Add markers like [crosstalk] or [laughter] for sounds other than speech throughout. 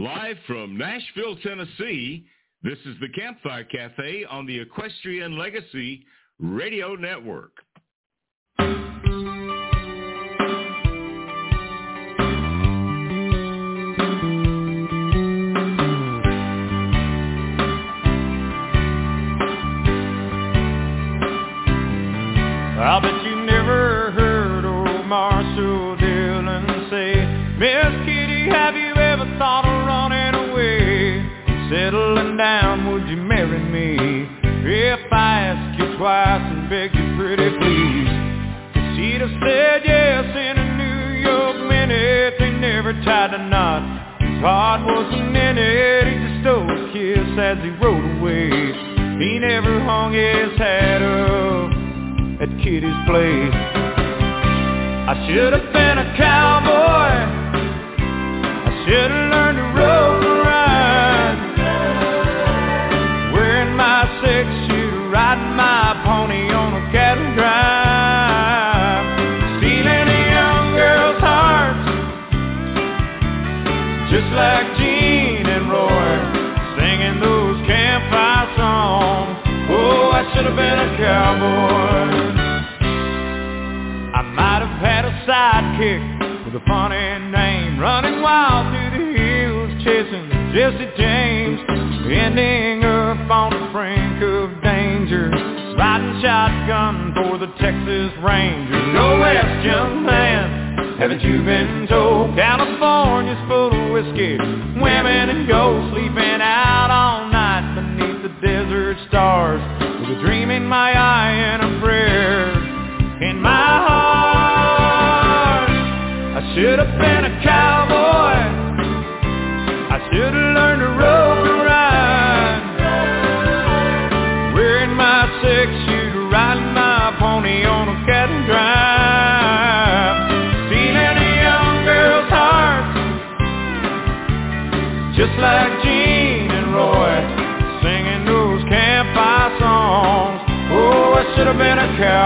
Live from Nashville, Tennessee, this is the Campfire Cafe on the Equestrian Legacy Radio Network. Kitty's place. I should have been a cowboy. Haven't been told?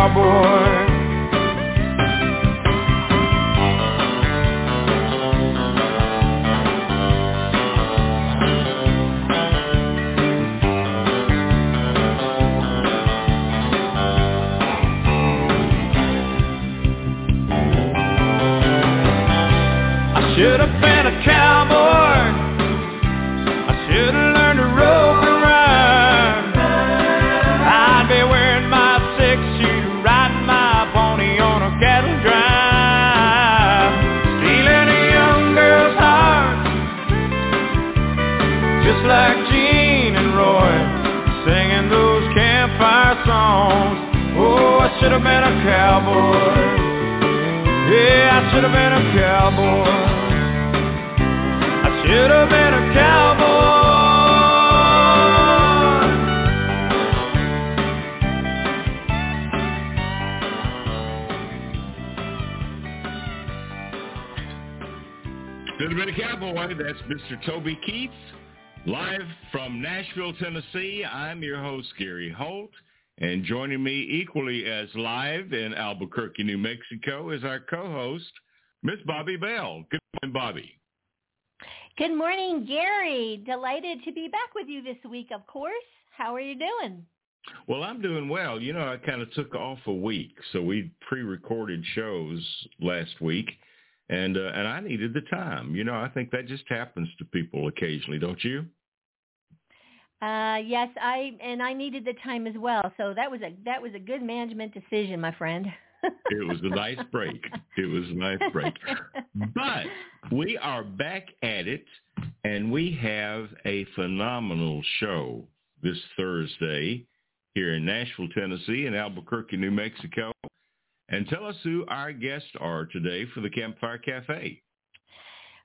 Cowboy. Toby Keith. Live from Nashville, Tennessee, I'm your host, Gary Holt. And joining me equally as live in Albuquerque, New Mexico is our co-host, Miss Bobby Bell. Good morning, Bobby. Good morning, Gary. Delighted to be back with you this week, of course. How are you doing? Well, I'm doing well. You know, I kind of took off a week, so we pre-recorded shows last week, and uh, and I needed the time. You know, I think that just happens to people occasionally, don't you? Uh, yes, I and I needed the time as well. So that was a that was a good management decision, my friend. it was a nice break. It was a nice break. But we are back at it, and we have a phenomenal show this Thursday here in Nashville, Tennessee, and Albuquerque, New Mexico. And tell us who our guests are today for the Campfire Cafe.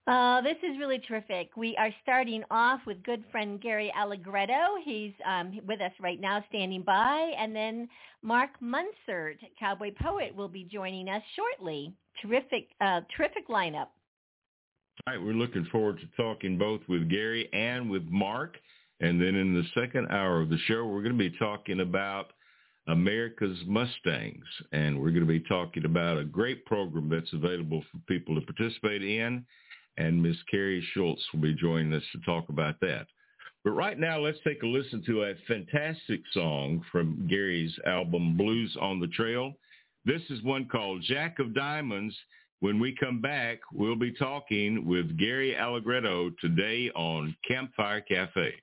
Uh, this is really terrific. We are starting off with good friend Gary Allegretto. He's um, with us right now, standing by. And then Mark Munzert, Cowboy Poet, will be joining us shortly. Terrific, uh, terrific lineup. All right, we're looking forward to talking both with Gary and with Mark. And then in the second hour of the show, we're going to be talking about America's Mustangs. And we're going to be talking about a great program that's available for people to participate in and Miss Cary Scholtes will be joining us to talk about that. But right now, let's take a listen to a fantastic song from Gary's album, Blues on the Trail. This is one called Jack of Diamonds. When we come back, we'll be talking with Gary Allegretto today on Campfire Cafe.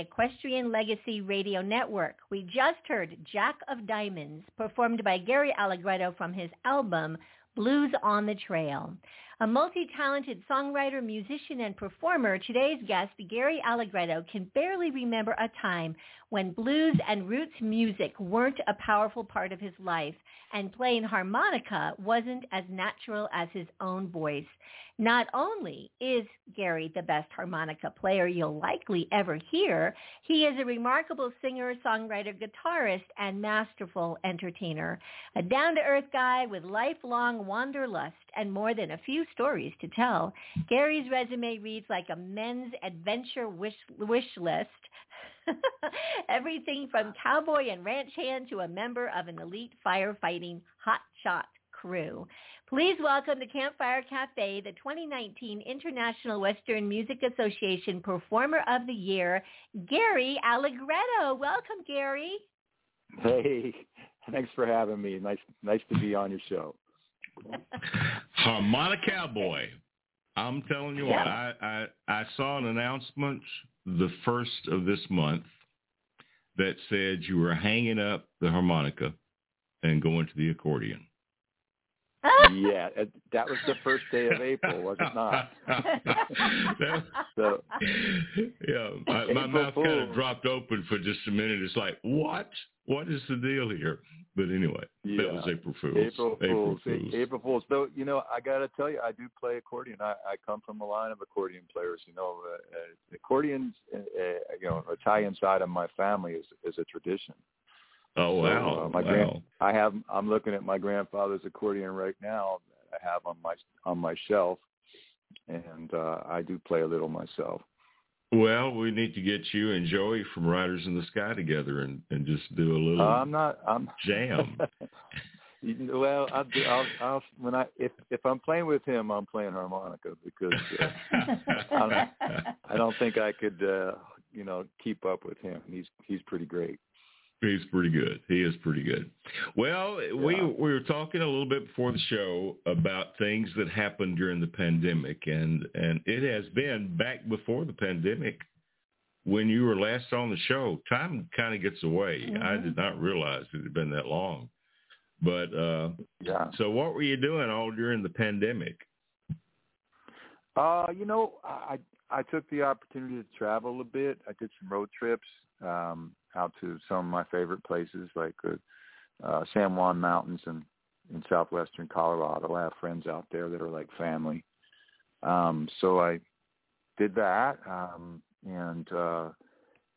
Equestrian Legacy Radio Network. We just heard Jack of Diamonds, performed by Gary Allegretto from his album Blues on the Trail. A multi-talented songwriter, musician, and performer, today's guest, Gary Allegretto, can barely remember a time when blues and roots music weren't a powerful part of his life and playing harmonica wasn't as natural as his own voice. Not only is Gary the best harmonica player you'll likely ever hear, he is a remarkable singer, songwriter, guitarist, and masterful entertainer. A down-to-earth guy with lifelong wanderlust and more than a few stories to tell. Gary's resume reads like a men's adventure wish, wish list. [laughs] Everything from cowboy and ranch hand to a member of an elite firefighting hotshot crew. Please welcome to Campfire Cafe the 2019 International Western Music Association Performer of the Year, Gary Allegretto. Welcome, Gary. Hey, [laughs] thanks for having me. Nice, nice to be on your show. [laughs] Harmonica Cowboy. I'm telling you yeah. what, I, I I saw an announcement the first of this month that said you were hanging up the harmonica and going to the accordion yeah, that was the first day of April, was it not? so, [laughs] yeah, my, my mouth kind of dropped open for just a minute. It's like, what? What is the deal here? But anyway, Yeah. that was April Fools. April Fools. Fools. April Fools. Though you know, I gotta tell you, I do play accordion. I, I come from a line of accordion players. You know, uh, uh, accordions. Uh, uh, you know, Italian side of my family is is a tradition. Oh So, wow! uh, my wow. grand- I have. I'm looking at my grandfather's accordion right now. that I have on my on my shelf, and uh, I do play a little myself. Well, we need to get you and Joey from Riders in the Sky together and and just do a little I'm not. I'm [laughs] jam. Well, I'll, do- I'll, I'll when I if if I'm playing with him, I'm playing harmonica because uh, I don't think I could, uh, you know, keep up with him. He's he's pretty great. He's pretty good. He is pretty good. Well, we Yeah. we were talking a little bit before the show about things that happened during the pandemic, and and it has been back before the pandemic when you were last on the show. Time kind of gets away. I Mhm. did not realize it had been that long. But uh Yeah. so, what were you doing all during the pandemic? Uh, you know, I I took the opportunity to travel a bit. I did some road trips um, out to some of my favorite places, like uh, uh, San Juan Mountains and in southwestern Colorado. I have friends out there that are like family. Um, so I did that, um, and uh,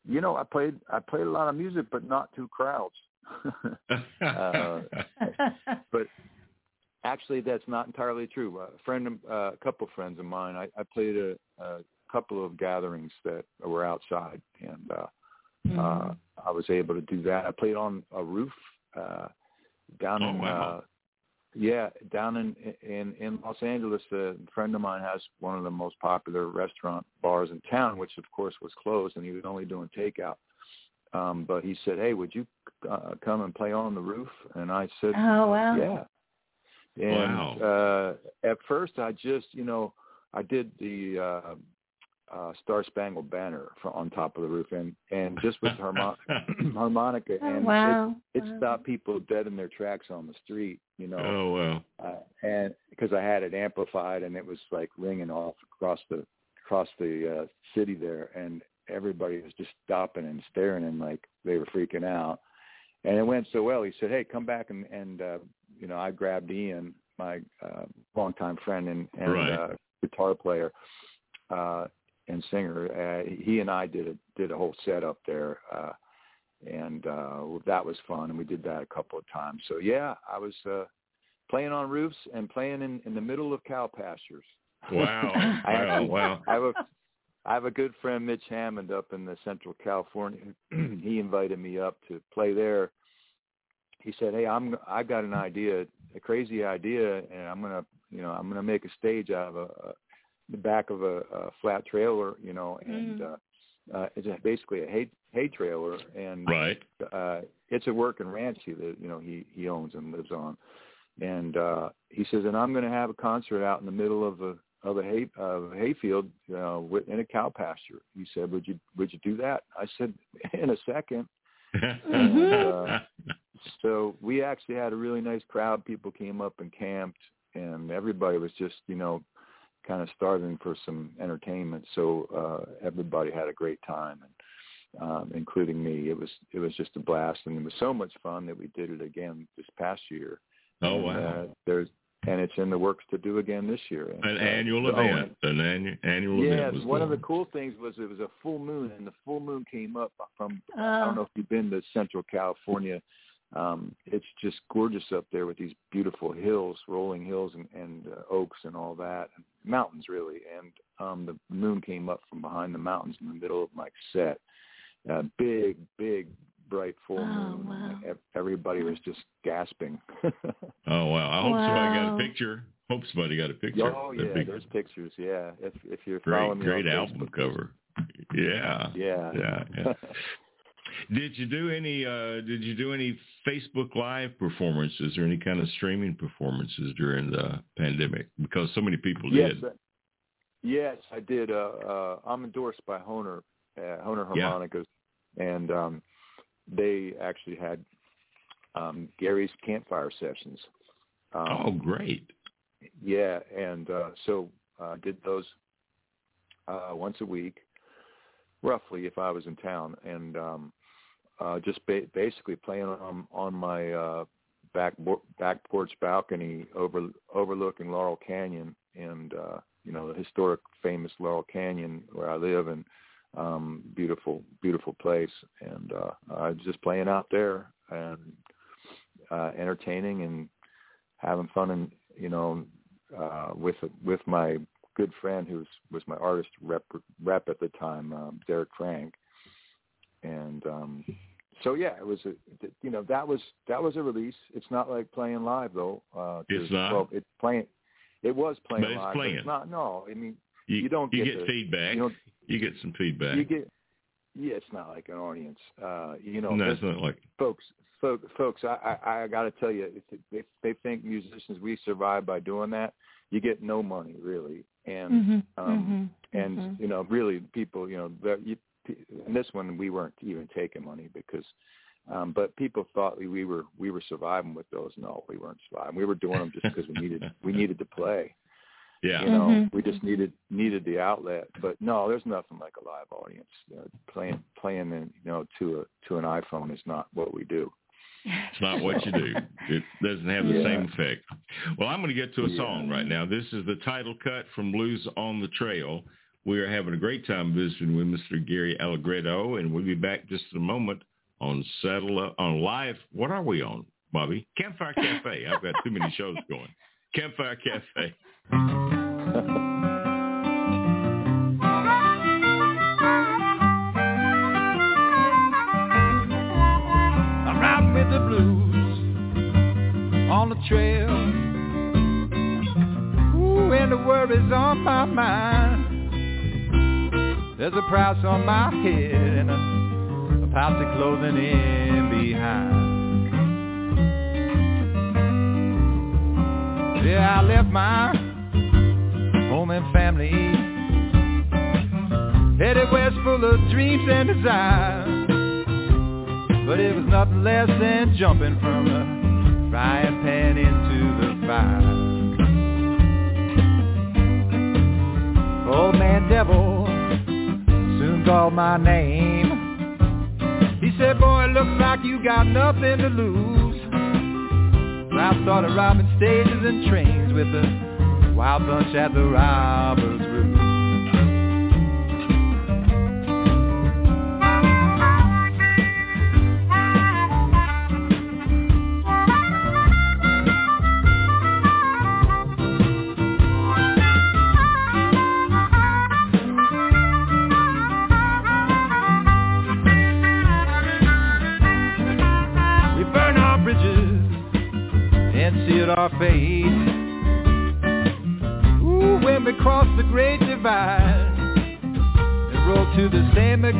you know, I played I played a lot of music, but not to crowds. [laughs] Uh, [laughs] but actually, that's not entirely true. A friend, uh, a couple friends of mine, I, I played a, a couple of gatherings that were outside, and uh, Mm-hmm. uh, I was able to do that. I played on a roof uh, down Oh, in, wow. uh, yeah, down in in in Los Angeles. A friend of mine has one of the most popular restaurant bars in town, which of course was closed, and he was only doing takeout. Um, but he said, "Hey, would you uh, come and play on the roof?" And I said, Oh, wow. yeah. And uh at first I just, you know, I did the uh uh Star Spangled Banner for, on top of the roof and and just with [laughs] harmon- [clears throat] harmonica Oh, and wow. it, it Wow. stopped people dead in their tracks on the street, you know. oh well. Uh, and because I had it amplified and it was like ringing off across the across the uh city there and everybody was just stopping and staring and like they were freaking out and it went so well he said hey come back and and uh you know i grabbed ian my uh longtime friend and and Right. uh guitar player uh and singer uh, he and i did a did a whole set up there uh and uh that was fun and we did that a couple of times so yeah i was uh playing on roofs and playing in in the middle of cow pastures Wow. [laughs] I wow. actually- Wow. I have a I have a good friend Mitch Hammond up in the Central California. [clears throat] he invited me up to play there. He said, "Hey, I'm I've got an idea, a crazy idea, and I'm gonna you know I'm gonna make a stage out of a the back of a, a flat trailer, you know, and Mm. uh, uh, it's a, basically a hay hay trailer, and Right. uh it's a working ranch he that you know he he owns and lives on and uh he says and i'm going to have a concert out in the middle of a of a hay of a hayfield you know with, in a cow pasture he said would you would you do that i said [laughs] in a second Mhm. uh, [laughs] so we actually had a really nice crowd people came up and camped and everybody was just you know kind of starving for some entertainment so uh everybody had a great time and um, including me. It was it was just a blast, and it was so much fun that we did it again this past year. oh And, wow. Uh, there's and it's in the works to do again this year. And, An uh, annual oh, event. An annual annual Yeah, event was one of the cool things was it was a full moon, and the full moon came up from. I Oh. don't know if you've been to Central California. Um, it's just gorgeous up there with these beautiful hills, rolling hills, and, and uh, oaks and all that, and mountains really. And um, the moon came up from behind the mountains in the middle of my set. Uh, big, big, bright full Oh, moon. wow. Everybody was just gasping. [laughs] Oh wow. I hope somebody got a picture. Hope somebody got a picture. oh That'd yeah, be there's pictures. Yeah, if if you're great, following me great on album Facebook, cover. Yeah. Yeah. Yeah, yeah. [laughs] Did you do any uh did you do any Facebook live performances or any kind of streaming performances during the pandemic? Because so many people Yes, did. uh, yes, I did. Uh, uh, I'm endorsed by Hohner, uh, Hohner Yeah. Harmonicas, and um, they actually had um, Gary's campfire sessions. Um, oh great. Yeah, and uh, so I did those uh, once a week, roughly, if I was in town. And um, uh, just ba- basically playing on on my uh, back bo- back porch balcony over overlooking Laurel Canyon and uh, you know the historic famous Laurel Canyon where I live and um, beautiful beautiful place. And uh, I was just playing out there and uh, entertaining and having fun and you know uh, with with my good friend who was, was my artist rep rep at the time, um, Derek Frank, and um, so yeah, it was a you know that was that was a release. It's not like playing live though. Uh, it's not. Well, it's playing. It was playing but it's live. Playing. But it's not. No, I mean you, you don't you get, get the, feedback. You, don't, you get some feedback. You get. Yeah, it's not like an audience. Uh, you know, no, it's not like folks. Folks, folks I, I, I got to tell you, if they, they think musicians we survive by doing that, you get no money really, and mm-hmm, um, mm-hmm, and mm-hmm. you know really people you know that you, in this one we weren't even taking money because um but people thought we, we were we were surviving with those no we weren't surviving we were doing them just because we needed we [laughs] needed to play yeah you know Mhm. we just needed needed the outlet but no there's nothing like a live audience uh, playing playing in, you know to a to an iphone is not what we do It's not what you do. [laughs] It doesn't have the Yeah. same effect. Well, I'm going to get to a Yeah. song right now. This is the title cut from Blues on the Trail. We are having a great time visiting with Mr. Gary Allegretto, and we'll be back just in a moment on Up, on live. What are we on, Bobby? Campfire Cafe. I've got too many shows going. Campfire Cafe. The blues on the trail. Ooh, and the worries on my mind. There's a price on my head and a, a posse closing in behind. Yeah, I left my home and family. Headed west full of dreams and desires. But it was nothing less than jumping from the frying pan into the fire. Old man devil called my name. He said, boy, it looks like you got nothing to lose. I started robbing stages and trains with the wild bunch at the robber's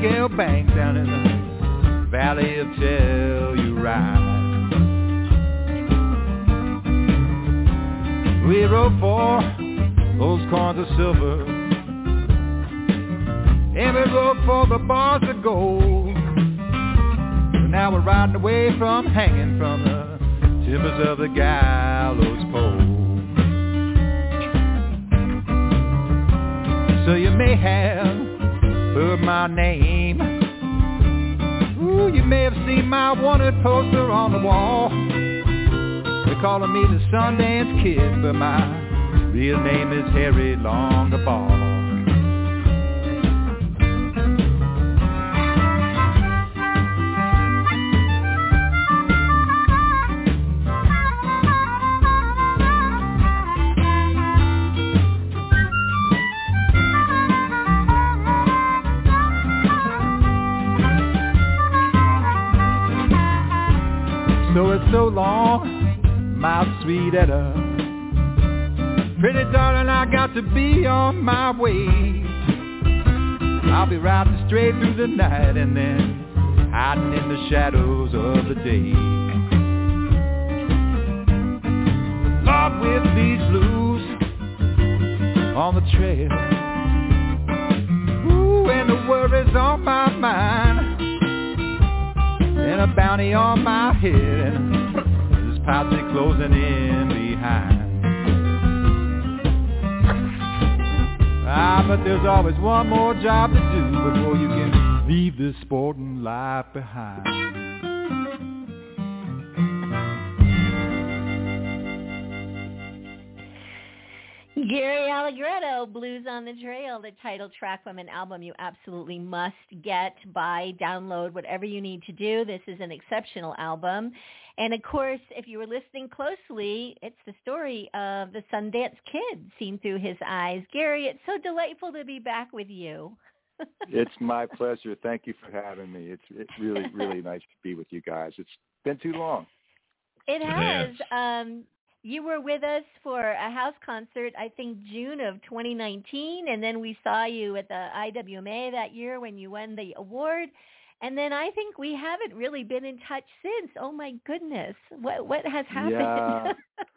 Miguel Bank down in the calling me the Sundance Kid, but my real name is Harry Longabaugh. Sweet Etta. Pretty darling, I got to be on my way. I'll be riding straight through the night and then hiding in the shadows of the day. Lord, with these blues on the trail. Ooh, and the worries on my mind and a bounty on my head posse closing in behind. Ah, but there's always one more job to do before you can leave this sporting life behind. Gary Allegretto, Blues on the Trail, the title track from an album you absolutely must get, buy, download, whatever you need to do. This is an exceptional album. And of course, if you were listening closely, it's the story of the Sundance Kid seen through his eyes. Gary, it's so delightful to be back with you. [laughs] it's my pleasure. Thank you for having me. It's it's really really nice to be with you guys. It's been too long. It has. Um, you were with us for a house concert, I think June of 2019, and then we saw you at the IWMA that year when you won the award. And then I think we haven't really been in touch since. Oh my goodness, what what has happened? Yeah.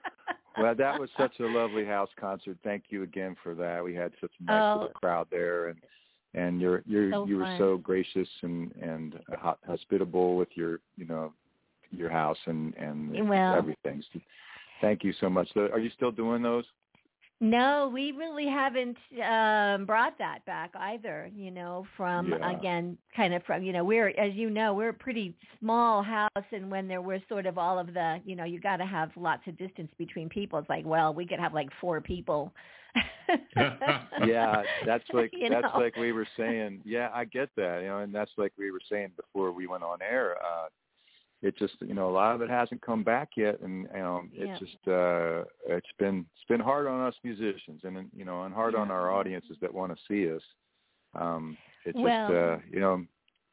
[laughs] well, that was such a lovely house concert. Thank you again for that. We had such a nice oh. little crowd there, and and you're you're so you were fun. so gracious and and hospitable with your you know your house and and well, everything. So thank you so much. Are you still doing those? No, we really haven't um brought that back either, you know, from Yeah. again kind of from, you know, we're as you know, we're a pretty small house and when there were sort of all of the, you know, you got to have lots of distance between people. It's like, well, we could have like four people. [laughs] yeah, that's [laughs] like You that's know? like we were saying. Yeah, I get that. You know, and that's like we were saying before we went on air. Uh it just you know a lot of it hasn't come back yet, and you know Yeah. it's just uh it's been it's been hard on us musicians, and you know and hard on our audiences that want to see us. Um It's Well- just uh you know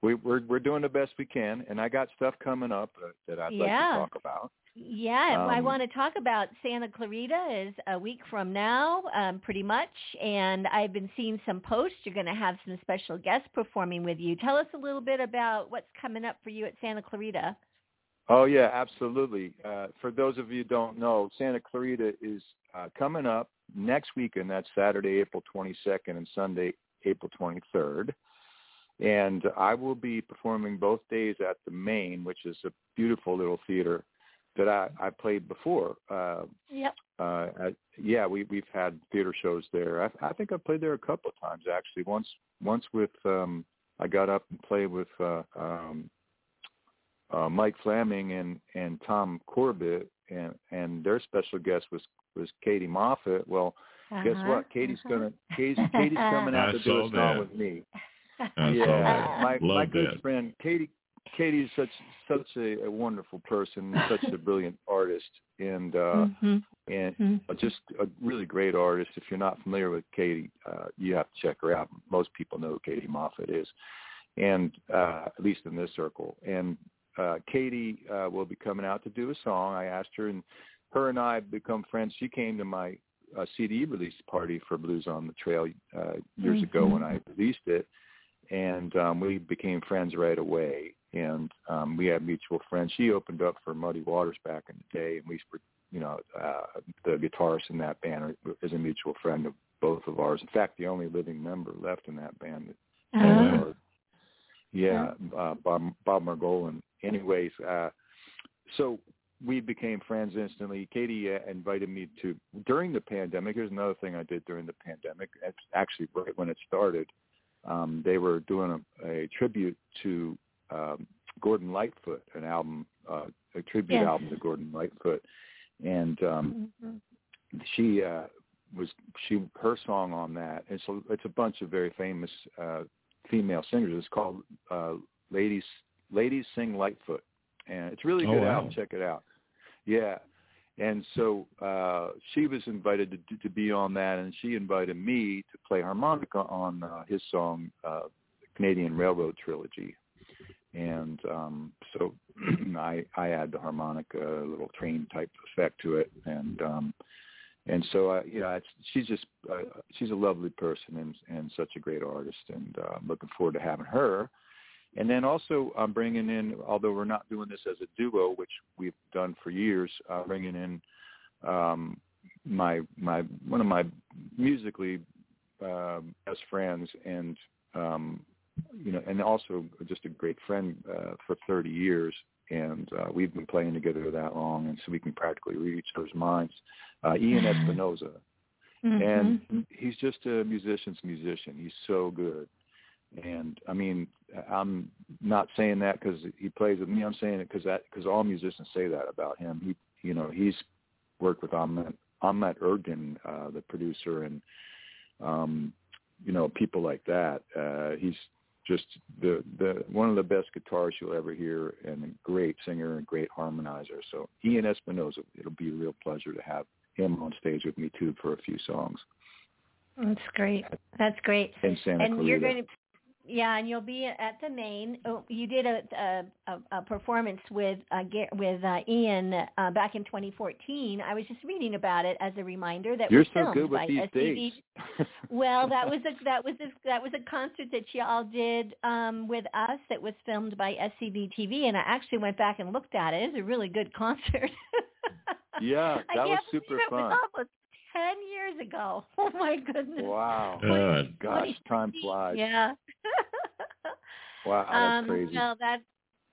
we we're we're doing the best we can, and I got stuff coming up uh, that I'd like to talk about. Yeah, I Um, want to talk about Santa Clarita is a week from now, um, pretty much, and I've been seeing some posts. You're going to have some special guests performing with you. Tell us a little bit about what's coming up for you at Santa Clarita. Oh yeah, absolutely. Uh, for those of you who don't know, Santa Clarita is uh, coming up next weekend. That's Saturday, April 22nd, and Sunday, April 23rd. And I will be performing both days at the Main, which is a beautiful little theater that I, I played before. Uh, Yep. uh, I, yeah, we we've had theater shows there. I, I think I played there a couple of times actually. Once once with um, I got up and played with uh, um, uh, Mike Fleming and and Tom Corbett, and and their special guest was was Katie Moffatt. Well, guess Uh-huh, what? Katie's uh-huh. gonna Katie's, Katie's [laughs] coming out I to do a song that. with me. I yeah, saw that. my my good that. friend Katie. Katie's such such a, a wonderful person, such a brilliant [laughs] artist, and uh, Mhm, and mhm. just a really great artist. If you're not familiar with Katie, uh, you have to check her out. Most people know who Katie Moffatt is, and uh, at least in this circle. And uh, Katie uh, will be coming out to do a song. I asked her, and her and I have become friends. She came to my uh, CD release party for Blues on the Trail uh, years ago when I released it, and um, we became friends right away. And um, we had mutual friends. She opened up for Muddy Waters back in the day, and we were you know, uh, the guitarist in that band is a mutual friend of both of ours. In fact, the only living member left in that band. Uh-huh. Uh, yeah, uh, Bob, Bob Margolin. Anyways, uh, so we became friends instantly. Katie uh, invited me to during the pandemic. Here's another thing I did during the pandemic. It's actually right when it started. Um, they were doing a, a tribute to um, Gordon Lightfoot, an album, uh, a tribute Yes. album to Gordon Lightfoot, and um, Mhm. she uh, was she her song on that. It's a it's a bunch of very famous uh, female singers. It's called uh, Ladies Ladies Sing Lightfoot, and it's really Oh, good wow. album. Check it out. Yeah, and so uh, she was invited to to be on that, and she invited me to play harmonica on uh, his song uh, Canadian Railroad Trilogy. And um, so [clears throat] I I add the harmonica, a little train type effect to it, and um, and so uh, you know it's, she's just uh, she's a lovely person and and such a great artist and uh, I'm looking forward to having her and then also I'm bringing in although we're not doing this as a duo which we've done for years uh, bringing in um, my my one of my musically uh, best friends and um, you know and also just a great friend uh, for 30 years. And uh, we've been playing together that long and so we can practically read each other's minds. Uh, Ian Espinoza. Mhm. and he's just a musician's musician. He's so good, And I mean, I'm not saying that because he plays with me. I'm saying it because that because all musicians say that about him. He, you know, he's worked with Ahmet Ahmet Ertegun, uh, the producer, and um, you know, people like that. Uh, he's just the the one of the best guitarists you'll ever hear, and a great singer and great harmonizer. So Ian Espinosa, it'll be a real pleasure to have him on stage with me too for a few songs. That's great. That's great. In Santa and Clarita. you're going to yeah, and you'll be at the main. Oh, you did a a, a performance with uh, with uh, Ian uh, back in 2014. I was just reading about it as a reminder that You're so filmed good with by these dates. well, [laughs] that was a that was a, that was a concert that y'all did um, with us. That was filmed by SCV TV, and I actually went back and looked at it. It was a really good concert. [laughs] Yeah, I that was super fun. was almost ten years ago. [laughs] Oh my goodness! wow. Uh, Gosh, time flies. Yeah. [laughs] Wow, that's um, crazy. Well, that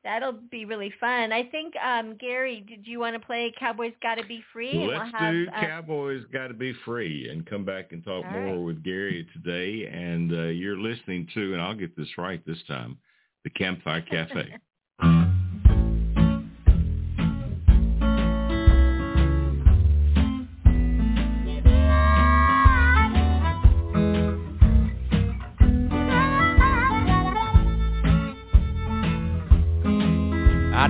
that'll be really fun. I think um, Gary, did you want to play Cowboys Got to Be Free? And Let's we'll have, do uh, Cowboys Got to Be Free and come back and talk more right. with Gary today. And uh, you're listening to, and I'll get this right this time, the Campfire Cafe. [laughs]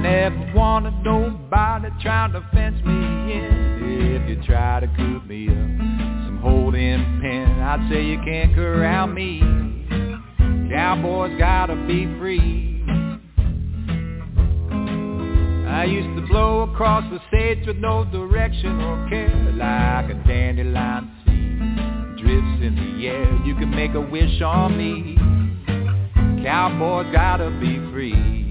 never wanted nobody trying to fence me in. If you try to coop me up, some holding pen, I'd say you can't corral me. Cowboys gotta be free. I used to blow across the stage with no direction or care, like a dandelion seed drifts in the air. You can make a wish on me. Cowboys gotta be free.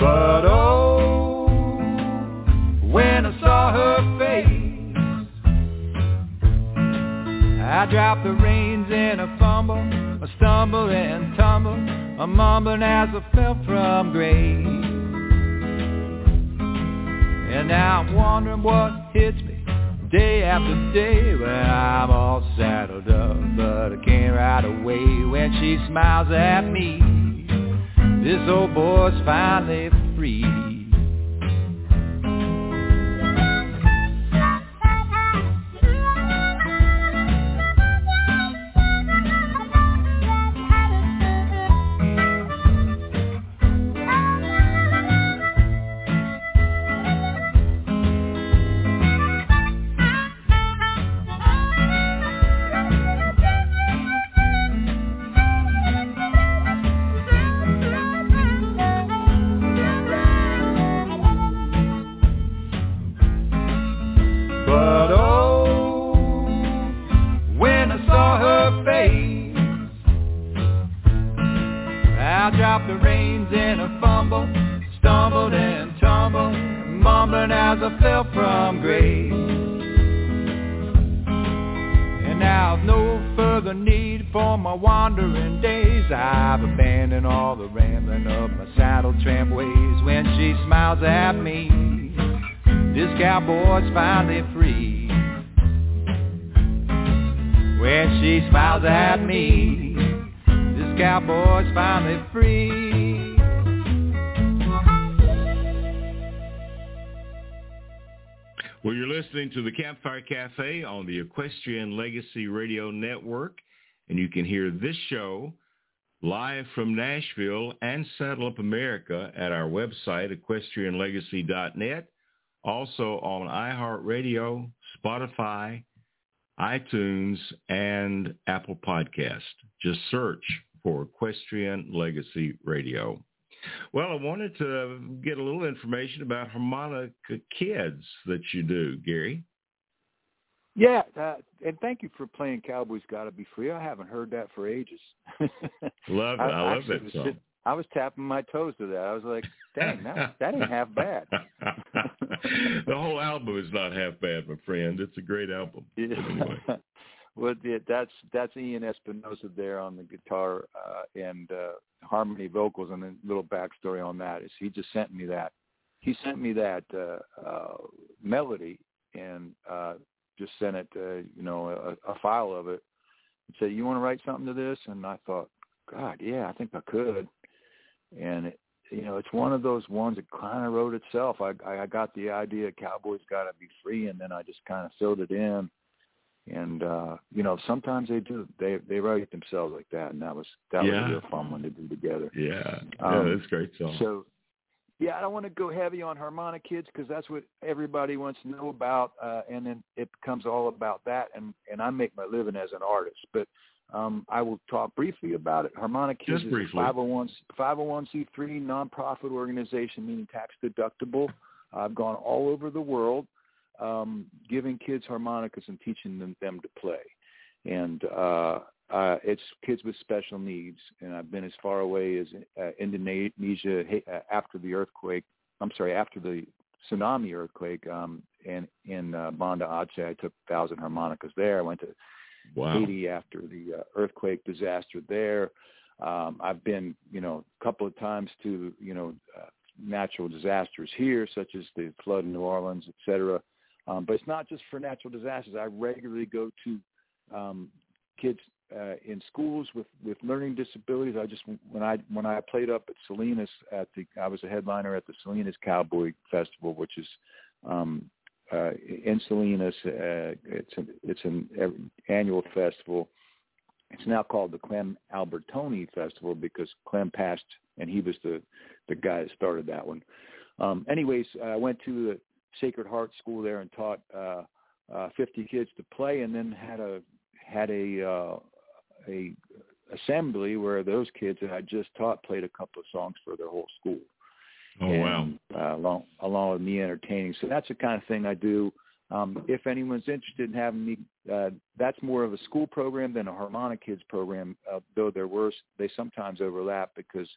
But oh, when I saw her face, I dropped the reins in a fumble, a stumble and tumble, a mumbling as I fell from grace. And now I'm wondering what hits me day after day when I'm all saddled up, but I can't ride away when she smiles at me. This old boy's finally free. Campfire Cafe on the Equestrian Legacy Radio Network, and you can hear this show live from Nashville and Saddle Up America at our website, equestrianlegacy.net, also on iHeartRadio, Spotify, iTunes, and Apple Podcast. Just search for Equestrian Legacy Radio. Well, I wanted to get a little information about harmonica kids that you do, Gary. Yeah, uh, and thank you for playing Cowboys Gotta Be Free. I haven't heard that for ages. [laughs] Love it. I, love actually that song. sit- I was tapping my toes to that. I was like, dang, that, that ain't half bad. [laughs] [laughs] the whole album is not half bad, my friend. It's a great album. Yeah. Anyway. well, yeah, that's that's Ian Espinosa there on the guitar uh, and uh, harmony vocals, and a little backstory on that is he just sent me that. He sent me that uh, uh, melody and uh, just sent it, uh, you know, a, a file of it, and said, "You want to write something to this?" And I thought, God, yeah, I think I could. And it, you know, it's one of those ones that kind of wrote itself. I I got the idea, Cowboys got to be free, and then I just kind of filled it in. And uh, you know, sometimes they do. They they write themselves like that, and that was that Yeah. was a real fun one to do together. Yeah. Um, yeah, that's great song. So, yeah, I don't want to go heavy on Harmonikids because that's what everybody wants to know about, uh, and then it becomes all about that. And and I make my living as an artist, but um, I will talk briefly about it. Harmonikids Just is a 501 501c3 nonprofit organization, meaning tax deductible. I've gone all over the world, um, giving kids harmonicas and teaching them, them to play. And uh, uh, it's kids with special needs, and I've been as far away as uh, Indonesia uh, after the earthquake. I'm sorry, after the tsunami earthquake um, in in uh, Banda Aceh. I took thousand harmonicas there. I went to wow. Haiti after the uh, earthquake disaster there. Um, I've been, you know, a couple of times to, you know, uh, natural disasters here, such as the flood in New Orleans, et cetera. Um, but it's not just for natural disasters. I regularly go to um, kids uh, in schools with, with learning disabilities. I just when I when I played up at Salinas at the I was a headliner at the Salinas Cowboy Festival, which is um, uh, in Salinas. Uh, it's an it's an annual festival. It's now called the Clem Albertoni Festival because Clem passed, and he was the the guy that started that one. Um, anyways, I went to the Sacred Heart School there and taught uh, uh, 50 kids to play, and then had a had a uh, a assembly where those kids that I just taught played a couple of songs for their whole school. Oh and, wow. Uh, along along with me entertaining. So that's the kind of thing I do. Um, if anyone's interested in having me, uh, that's more of a school program than a Harmonikids program. Uh, though there were they sometimes overlap because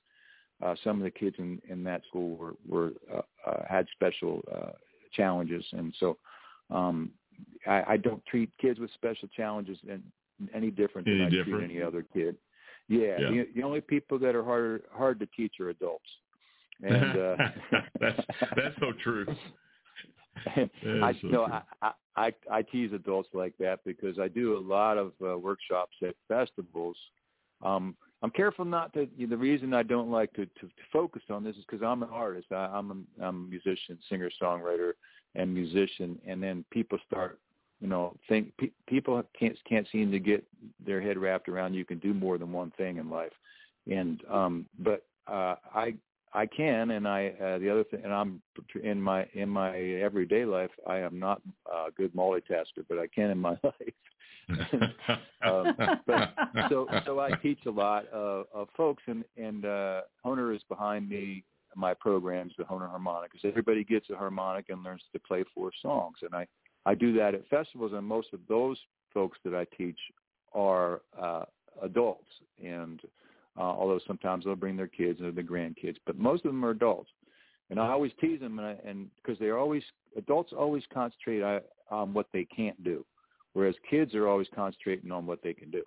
uh, some of the kids in, in that school were were uh, uh, had special uh, challenges, and so um, I, I don't treat kids with special challenges in, any different than Any I treat any other kid. Yeah, Yeah. The, the only people that are hard hard to teach are adults. And uh, [laughs] that's that's so true. [laughs] I so no, true. I, I I tease adults like that because I do a lot of uh, workshops at festivals. Um, I'm careful not to. you The reason I don't like to to, to focus on this is because I'm an artist. I, I'm a, I'm a musician, singer, songwriter, and musician. And then people start, you know, think pe- people can't can't seem to get their head wrapped around you can do more than one thing in life. And um, but uh, I I can, and I uh, the other thing, and I'm in my in my everyday life, I am not a good multitasker, but I can in my [laughs] life. [laughs] um, but so so I teach a lot of, of folks, and and uh, Hohner is behind me. My programs, the Hohner Harmonicas. Everybody gets a harmonica and learns to play four songs, and I I do that at festivals, and most of those folks that I teach are uh, adults, and uh, although sometimes they'll bring their kids or their grandkids, but most of them are adults. And I always tease them, and, and because they're always adults always concentrate on, on what they can't do, whereas kids are always concentrating on what they can do.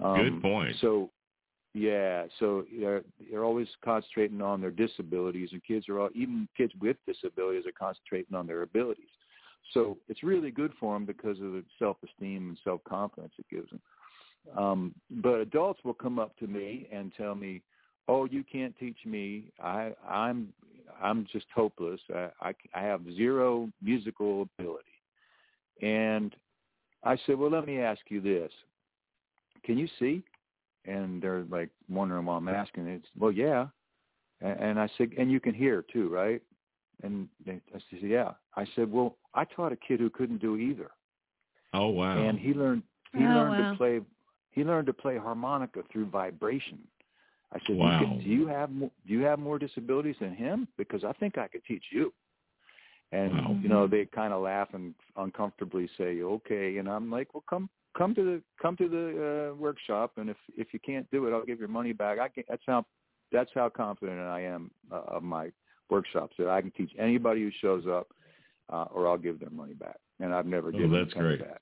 Um, Good point. So, yeah, so they're they're always concentrating on their disabilities, and kids are all even kids with disabilities are concentrating on their abilities. So it's really good for them because of the self-esteem and self-confidence it gives them. Um, but adults will come up to me and tell me, "Oh, you can't teach me. I, I'm I'm just hopeless. I, I I have zero musical ability." And I said, "Well, let me ask you this: Can you see?" And they're like wondering why I'm asking. It's well, yeah. And, and I said, "And you can hear too, right?" And they, I said, "Yeah." I said, "Well, I taught a kid who couldn't do either." oh wow. and he learned he Oh, learned wow. to play he learned to play harmonica through vibration. I said, Wow. you can, "Do you have mo- do you have more disabilities than him? Because I think I could teach you." And Wow. you know they kind of laugh and uncomfortably say, "Okay," and I'm like, "Well, come come to the come to the uh, workshop, and if if you can't do it, I'll give your money back." I can, that's how that's how confident I am uh, of my workshops that I can teach anybody who shows up, uh, or I'll give their money back. And I've never Oh, given that's a great. back.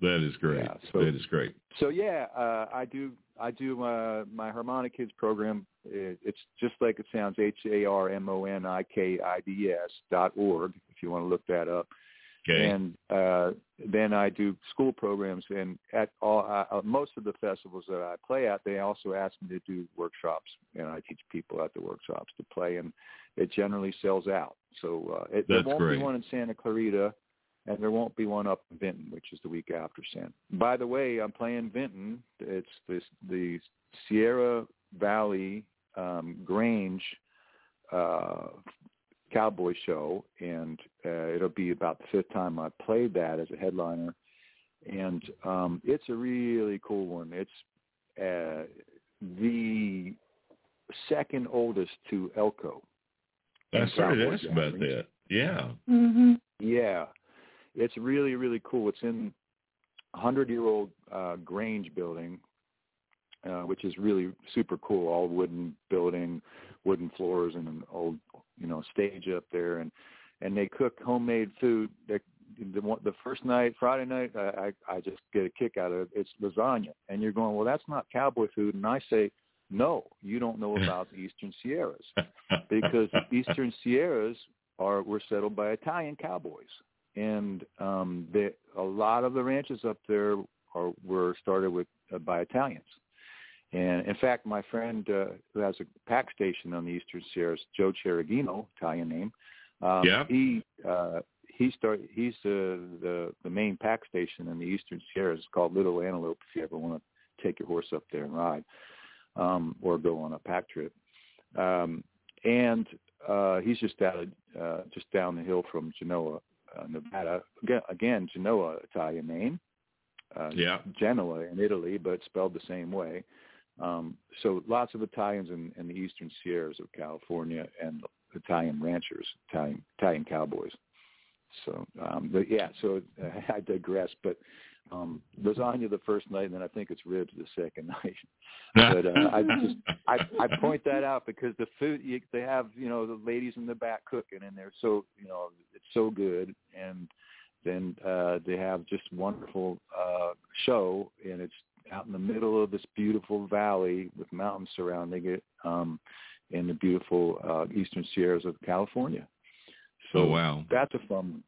that is great. Yeah, so- that is great. So yeah, uh, I do. I do uh, my Harmonikids program. It, it's just like it sounds. H A R M O N I K I D S dot org. If you want to look that up, Okay. And uh, then I do school programs, and at all uh, most of the festivals that I play at, they also ask me to do workshops, and I teach people at the workshops to play, and it generally sells out. So uh, it, there won't great. be one in Santa Clarita, and there won't be one up in Vinton, which is the week after Santa. By the way, I'm playing Vinton. It's this the Sierra Valley um, Grange uh, cowboy show, and uh, it'll be about the fifth time I've played that as a headliner. And um, it's a really cool one. It's uh, the second oldest to Elko. I started to Cowboy ask about that. Yeah. Mhm. Yeah, it's really really cool. It's in a hundred year old uh, Grange building, uh, which is really super cool. All wooden building, wooden floors, and an old you know stage up there, and and they cook homemade food. They, the one, the first night, Friday night, I, I I just get a kick out of it. It's lasagna, and you're going, well, that's not cowboy food, and I say, no, you don't know about the Eastern Sierras [laughs] because the Eastern Sierras are were settled by Italian cowboys, and um, the, a lot of the ranches up there are were started with uh, by Italians. And in fact, my friend uh, who has a pack station on the Eastern Sierras, Joe Cheragino, Italian name, um, Yeah. he uh, he started. He's the, the the main pack station in the Eastern Sierras. It's called Little Antelope. If you ever want to take your horse up there and ride, um, or go on a pack trip. Um, and uh, he's just out of, uh, just down the hill from Genoa, uh, Nevada. Again, Genoa, Italian name. Uh, Yeah. Genoa in Italy, but spelled the same way. Um, so lots of Italians in, in the eastern Sierras of California and Italian ranchers, Italian Italian cowboys. So, um, but yeah, so [laughs] I digress. But um, lasagna the first night, and then I think it's ribs the second [laughs] night. But uh, I [laughs] just I, I point that out because the food you, they have, you know, the ladies in the back cooking, and they're so, you know, it's so good, and then uh, they have just wonderful uh, show, and it's out in the middle of this beautiful valley with mountains surrounding it, um, in the beautiful uh, eastern Sierras of California. So Oh, wow. that's a fun one.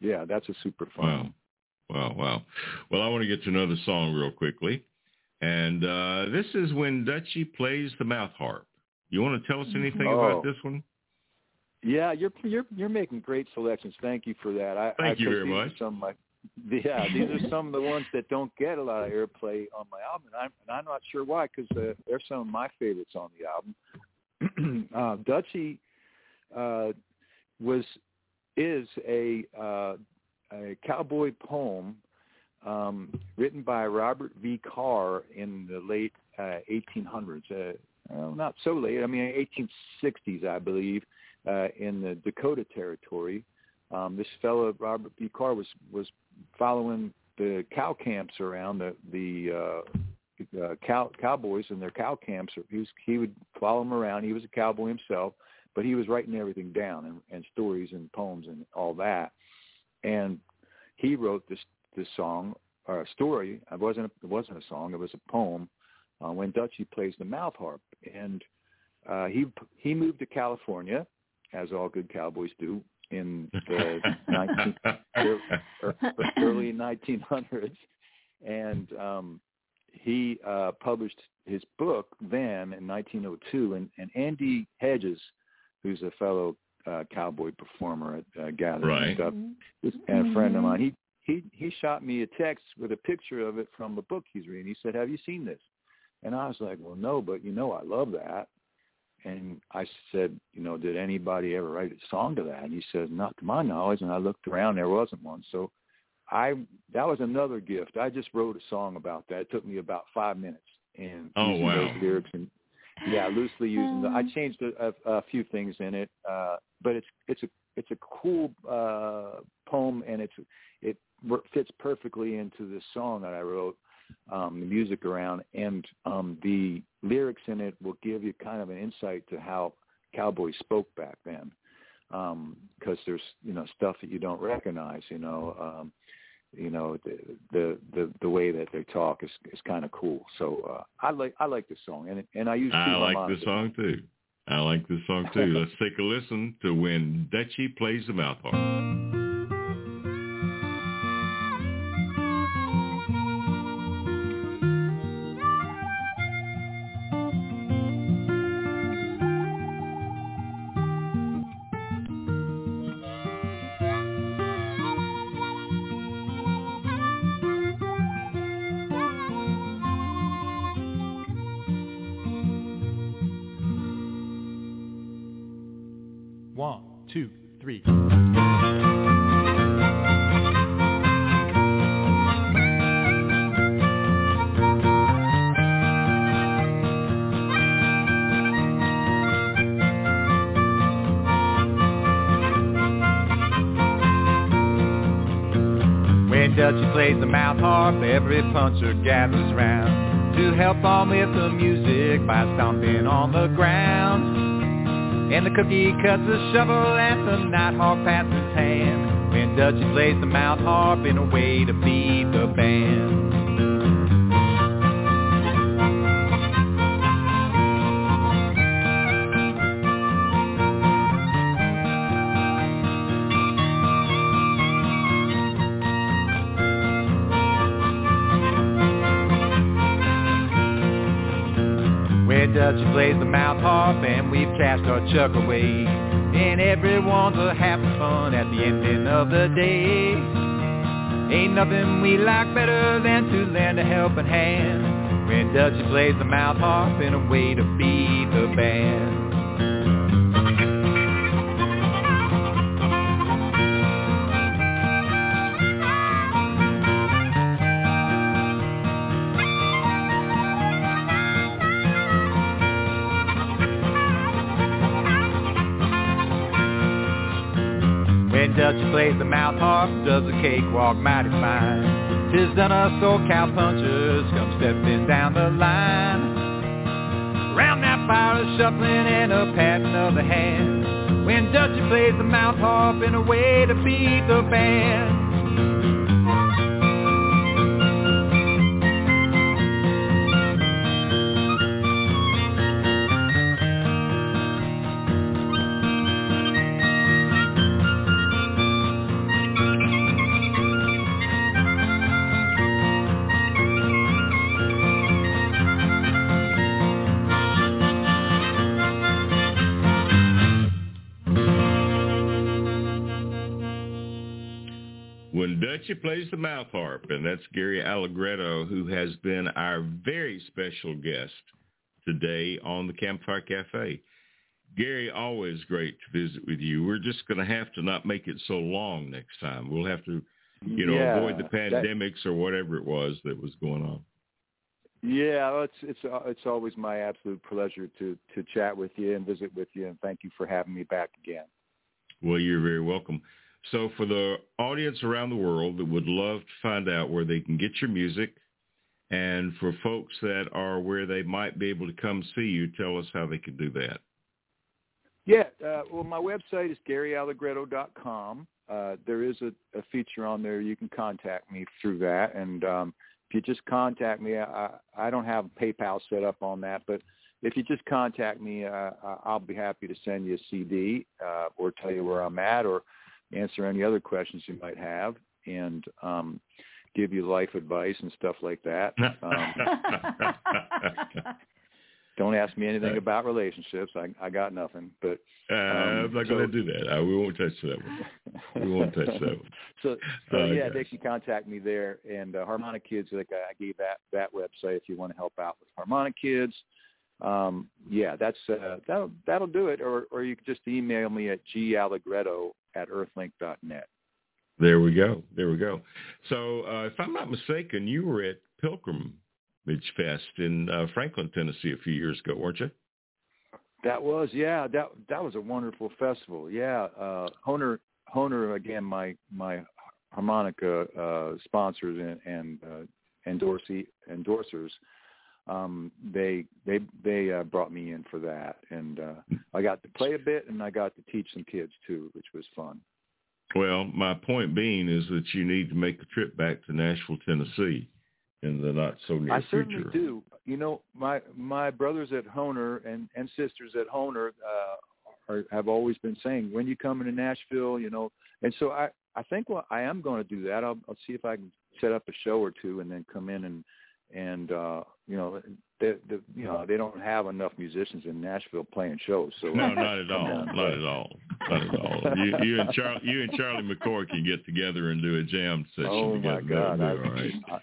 Yeah, that's a super fun Wow. Wow, wow. Well, I want to get to another song real quickly. And uh, this is when Dutchy plays the mouth harp. You want to tell us anything Oh. about this one? Yeah, you're you're you're making great selections. Thank you for that. I, Thank I you very much. Some my, yeah, these are some of the ones that don't get a lot of airplay on my album, and I'm and I'm not sure why because uh, they're some of my favorites on the album. [clears throat] uh, Dutchy uh, was is a uh, a cowboy poem um, written by Robert V. Carr in the late uh, 1800s. Uh, well, not so late. I mean, 1860s, I believe, uh, in the Dakota Territory. Um, this fellow Robert V. Carr was was following the cow camps around the the uh, uh, cow cowboys and their cow camps. He was he would follow them around. He was a cowboy himself, but he was writing everything down and, and stories and poems and all that. And he wrote this this song or a story. It wasn't it wasn't a song. It was a poem. Uh, when Dutchy plays the mouth harp, and uh, he he moved to California, as all good cowboys do, in the [laughs] 19, er- early 1900s, and um, he uh, published his book then in 1902. And, and Andy Hedges, who's a fellow uh, cowboy performer at uh, Gathering Right. and stuff, and a friend of mine, he he he shot me a text with a picture of it from a book he's reading. He said, "Have you seen this?" And I was like, "Well, no, but you know, I love that." And I said, "You know, did anybody ever write a song to that?" And he says, "Not to my knowledge." And I looked around, there wasn't one. So I that was another gift. I just wrote a song about that. It took me about five minutes, and Oh, using wow. those lyrics and yeah, loosely using the. I changed a, a, a few things in it, uh, but it's it's a it's a cool uh, poem, and it's it fits perfectly into the song that I wrote. Um, the music around and um, the lyrics in it will give you kind of an insight to how cowboys spoke back then, because there's you know stuff that you don't recognize. You know, um, you know the the the, the way that they talk is is kind of cool. So uh, I like I like the song, and and I use I like this song too. I like this song too. [laughs] Let's take a listen to when Dutchy plays the mouth harp. Plays the mouth harp, every puncher gathers round to help on with the music by stomping on the ground. And the cookie cuts a shovel and the nighthawk pats his hand when Dutchie plays the mouth harp in a way to beat the band. Where Dutchie plays the mouth harp and we've cast our chuck away. And everyone's a having fun at the ending of the day. Ain't nothing we like better than to lend a helping hand. When Dutchie plays the mouth harp in a way to beat the band. Does the cakewalk mighty fine. Tis done us old cowpunchers come stepping down the line. Round that fire a shuffling and a patting of the hand. When Dutchie plays the mouth harp in a way to beat the band. Dutchie plays the mouth harp, and that's Gary Allegretto, who has been our very special guest today on the Campfire Cafe. Gary, always great to visit with you. We're just going to have to not make it so long next time. We'll have to, you know, Yeah, avoid the that- pandemics or whatever it was that was going on. Yeah, it's it's it's always my absolute pleasure to to chat with you and visit with you, and thank you for having me back again. Well, you're very welcome. So for the audience around the world that would love to find out where they can get your music, and for folks that are where they might be able to come see you, tell us how they could do that. Yeah, uh, well, my website is garyallegretto.com. Uh, there is a, a feature on there you can contact me through that, and um, if you just contact me, I, I don't have PayPal set up on that, but if you just contact me, uh, I'll be happy to send you a CD uh, or tell you where I'm at or answer any other questions you might have and um, give you life advice and stuff like that. Um, [laughs] don't ask me anything about relationships. I, I got nothing, but Uh, I'm not going to do that. I, we won't touch that one. We won't touch that one. [laughs] So, so Oh, yeah, gosh. they can contact me there. And uh, Harmonikids, like I I gave that that website if you want to help out with Harmonikids. Um, yeah, that's uh, that'll that'll do it. Or or you can just email me at gallegretto at earthlink.net. There we go. There we go. So, uh, if I'm not mistaken, you were at Pilgrimage Fest in uh, Franklin, Tennessee, a few years ago, weren't you? That was yeah, that that was a wonderful festival. Yeah, uh, Hohner Hohner again, my my harmonica uh, sponsors and, and uh, endorsee endorsers. Um, they they they uh, brought me in for that, and uh, I got to play a bit, and I got to teach some kids too, which was fun. Well, my point being is that you need to make a trip back to Nashville, Tennessee, in the not so near I future. certainly do. You know, my my brothers at Hohner and and sisters at Hohner uh, are, have always been saying, when you come into Nashville, you know, and so I I think well I am going to do that. I'll I'll see if I can set up a show or two and then come in and and uh you know they, the you know they don't have enough musicians in Nashville playing shows so No, not at all. [laughs] Not at all. Not at all. You, you and Charlie, you and Charlie McCoy can get together and do a jam session oh together. my god I, all right. I,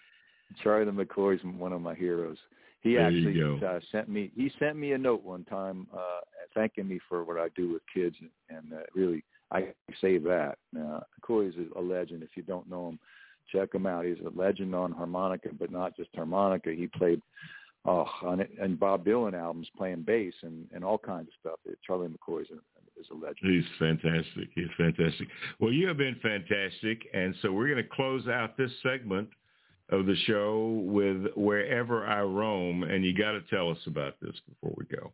Charlie McCoy's one of my heroes he There actually uh, sent me he sent me a note one time uh thanking me for what I do with kids and, and uh, really I say that. Uh, Corey's a legend. If you don't know him, check him out. He's a legend on harmonica, but not just harmonica. He played oh, on it, and Bob Dylan albums playing bass and, and all kinds of stuff. Charlie McCoy is a, is a legend. He's fantastic. He's fantastic. Well, you have been fantastic, and so we're going to close out this segment of the show with Wherever I Roam, and you got to tell us about this before we go.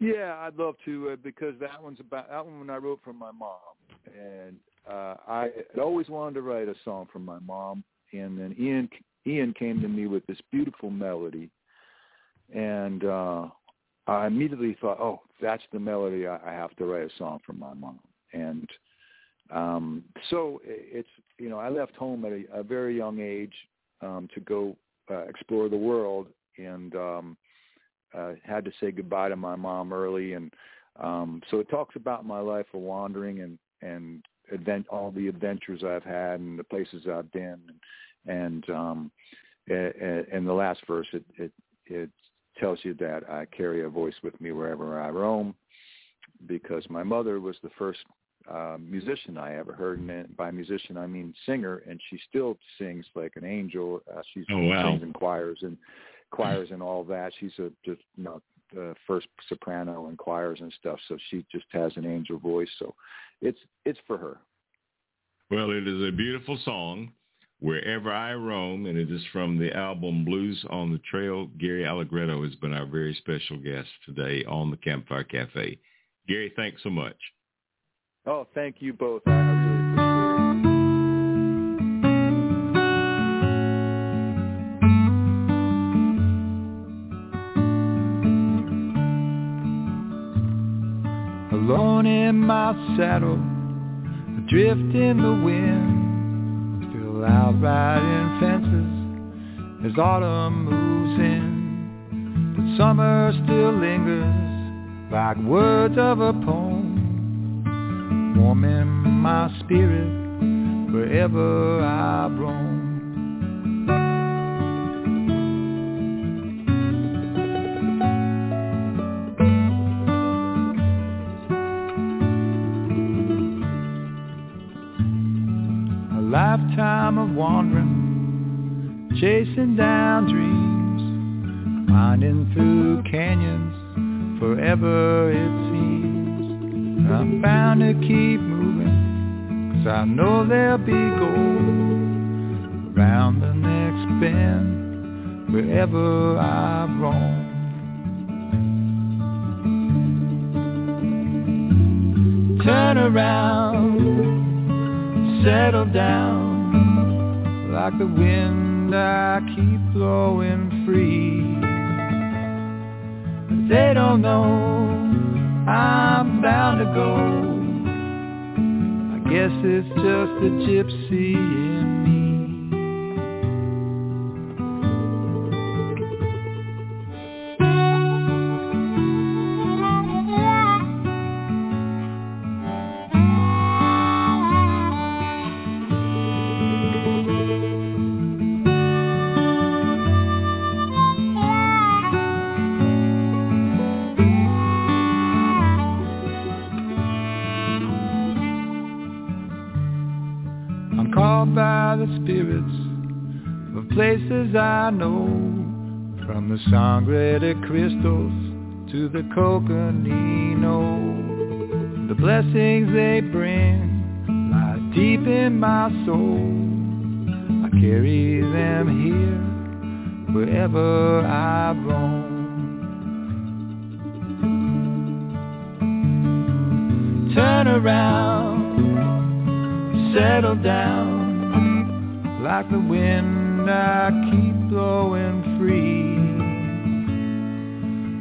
Yeah, I'd love to uh, because that one's about that one I wrote for my mom, and uh, I had always wanted to write a song for my mom, and then Ian Ian came to me with this beautiful melody, and uh, I immediately thought, oh, that's the melody I, I have to write a song for my mom, and um, so it's you know I left home at a, a very young age um, to go uh, explore the world, and um, uh, had to say goodbye to my mom early, and um, so it talks about my life of wandering and and advent all the adventures I've had and the places I've been, and, and um, in the last verse it, it it tells you that I carry a voice with me wherever I roam, because my mother was the first uh, musician I ever heard, and by musician I mean singer, and she still sings like an angel. Uh, she's oh, wow. sings in choirs and choirs and all that. She's a just you know the first soprano in choirs and stuff, so she just has an angel voice. So it's it's for her. Well, it is a beautiful song, Wherever I Roam, and it is from the album Blues on the Trail. Gary Allegretto has been our very special guest today on the Campfire Cafe. Gary, thanks so much. Oh, thank you both. My saddle, adrift in the wind, still out riding fences as autumn moves in, but summer still lingers like words of a poem, warming my spirit wherever I roam. Lifetime of wandering, chasing down dreams, winding through canyons, forever it seems. I'm bound to keep moving, cause I know there'll be gold around the next bend, wherever I roam. Turn around settle down like the wind I keep blowing free. But they don't know I'm bound to go. I guess it's just a gypsy in me. Know From the Sangre de Cristos to the Coconino The blessings they bring lie deep in my soul. I carry them here wherever I roam. Turn around, settle down like the wind I keep blowing free.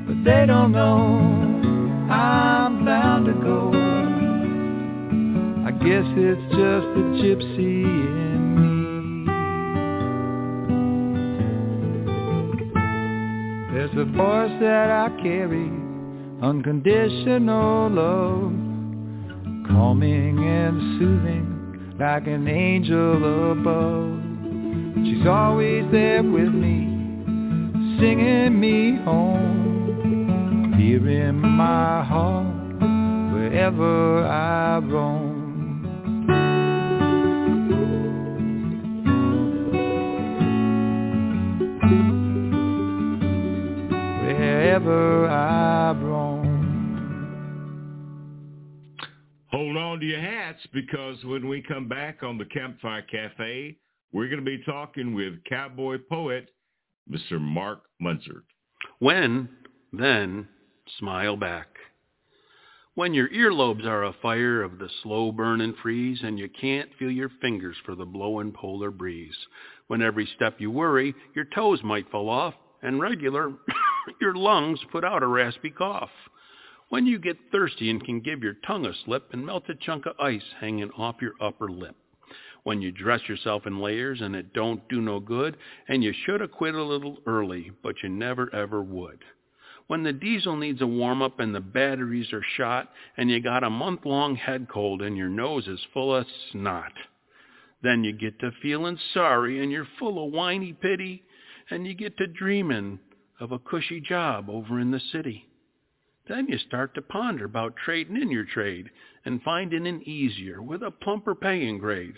But they don't know I'm bound to go. I guess it's just a gypsy in me. There's a voice that I carry, unconditional love, calming and soothing like an angel above. She's always there with me, singing me home, here in my heart, wherever I roam. Wherever I roam. Hold on to your hats because when we come back on the Campfire Cafe, we're going to be talking with cowboy poet Mr. Mark Munzert. When, then, smile back. When your earlobes are afire of the slow burn and freeze and you can't feel your fingers for the blowing polar breeze. When every step you worry, your toes might fall off and regular, [coughs] your lungs put out a raspy cough. When you get thirsty and can give your tongue a slip and melt a chunk of ice hanging off your upper lip when you dress yourself in layers and it don't do no good, and you should have quit a little early, but you never ever would. When the diesel needs a warm-up and the batteries are shot, and you got a month-long head cold and your nose is full of snot. Then you get to feeling sorry and you're full of whiny pity, and you get to dreaming of a cushy job over in the city. Then you start to ponder about trading in your trade and finding an easier with a plumper paying grade.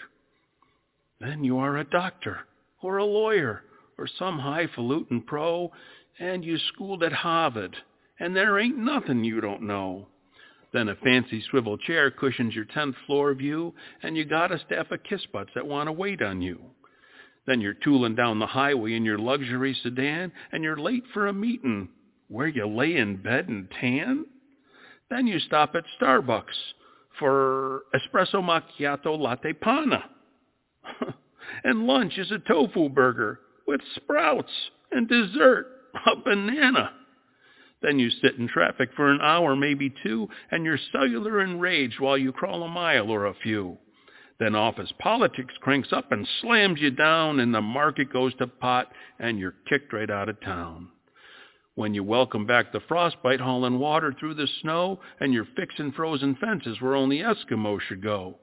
Then you are a doctor or a lawyer or some highfalutin pro, and you schooled at Harvard, and there ain't nothing you don't know. Then a fancy swivel chair cushions your tenth floor view, and you got a staff of kiss butts that want to wait on you. Then you're tooling down the highway in your luxury sedan, and you're late for a meeting where you lay in bed and tan. Then you stop at Starbucks for espresso macchiato latte panna. [laughs] and lunch is a tofu burger with sprouts and dessert, a banana. Then you sit in traffic for an hour, maybe two, and you're cellular enraged while you crawl a mile or a few. Then office politics cranks up and slams you down, and the market goes to pot, and you're kicked right out of town. When you welcome back the frostbite hauling water through the snow, and you're fixing frozen fences where only Eskimos should go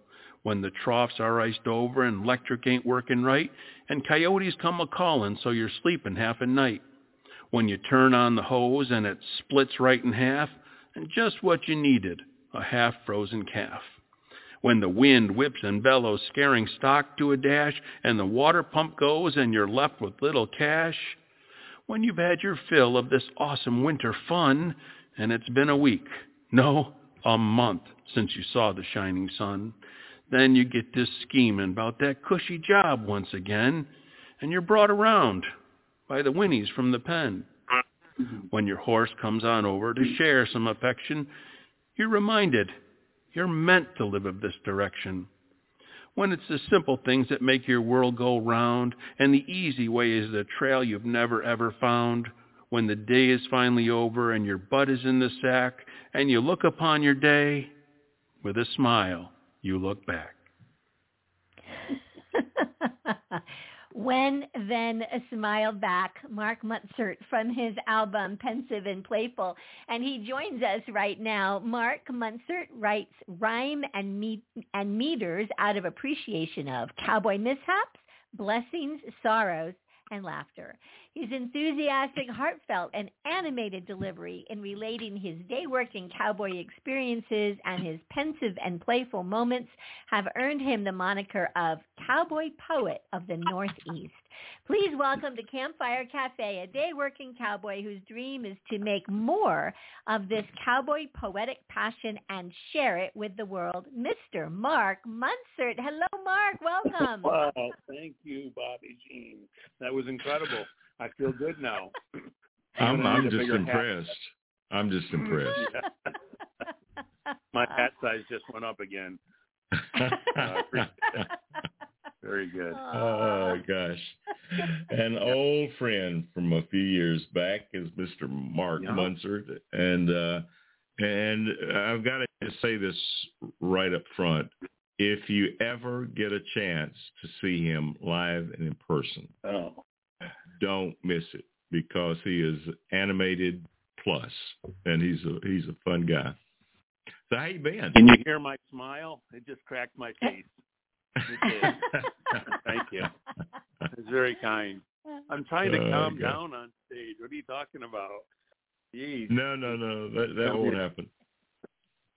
when the troughs are iced over and electric ain't working right, and coyotes come a-calling so you're sleeping half a night. When you turn on the hose and it splits right in half, and just what you needed, a half-frozen calf. When the wind whips and bellows, scaring stock to a dash, and the water pump goes and you're left with little cash. When you've had your fill of this awesome winter fun, and it's been a week, no, a month since you saw the shining sun. Then you get this scheming about that cushy job once again, and you're brought around by the whinnies from the pen. When your horse comes on over to share some affection, you're reminded you're meant to live of this direction. When it's the simple things that make your world go round, and the easy way is the trail you've never ever found, when the day is finally over and your butt is in the sack, and you look upon your day with a smile you look back. [laughs] when then smiled back, Mark Munzert from his album Pensive and Playful. And he joins us right now. Mark Munzert writes rhyme and, me- and meters out of appreciation of cowboy mishaps, blessings, sorrows, and laughter. His enthusiastic, heartfelt, and animated delivery in relating his day-working cowboy experiences and his pensive and playful moments have earned him the moniker of Cowboy Poet of the Northeast. Please welcome to Campfire Cafe a day-working cowboy whose dream is to make more of this cowboy poetic passion and share it with the world, Mr. Mark Munzert. Hello, Mark. Welcome. [laughs] wow. Thank you, Bobby Jean. That was incredible. I feel good now. [laughs] I'm, I'm just impressed. Hat. I'm just impressed. My hat size just went up again. [laughs] Uh, Very good. Oh gosh. [laughs] An old friend from a few years back is Mr. Mark yeah. Munzert. And uh and I've got to say this right up front. If you ever get a chance to see him live and in person, oh don't miss it because he is animated plus, and he's a he's a fun guy. So how you been? Can you hear my smile? It just cracked my face. [laughs] Thank you. It's very kind. I'm trying to oh, calm down on stage. What are you talking about? Jeez. No, no, no. That that won't happen.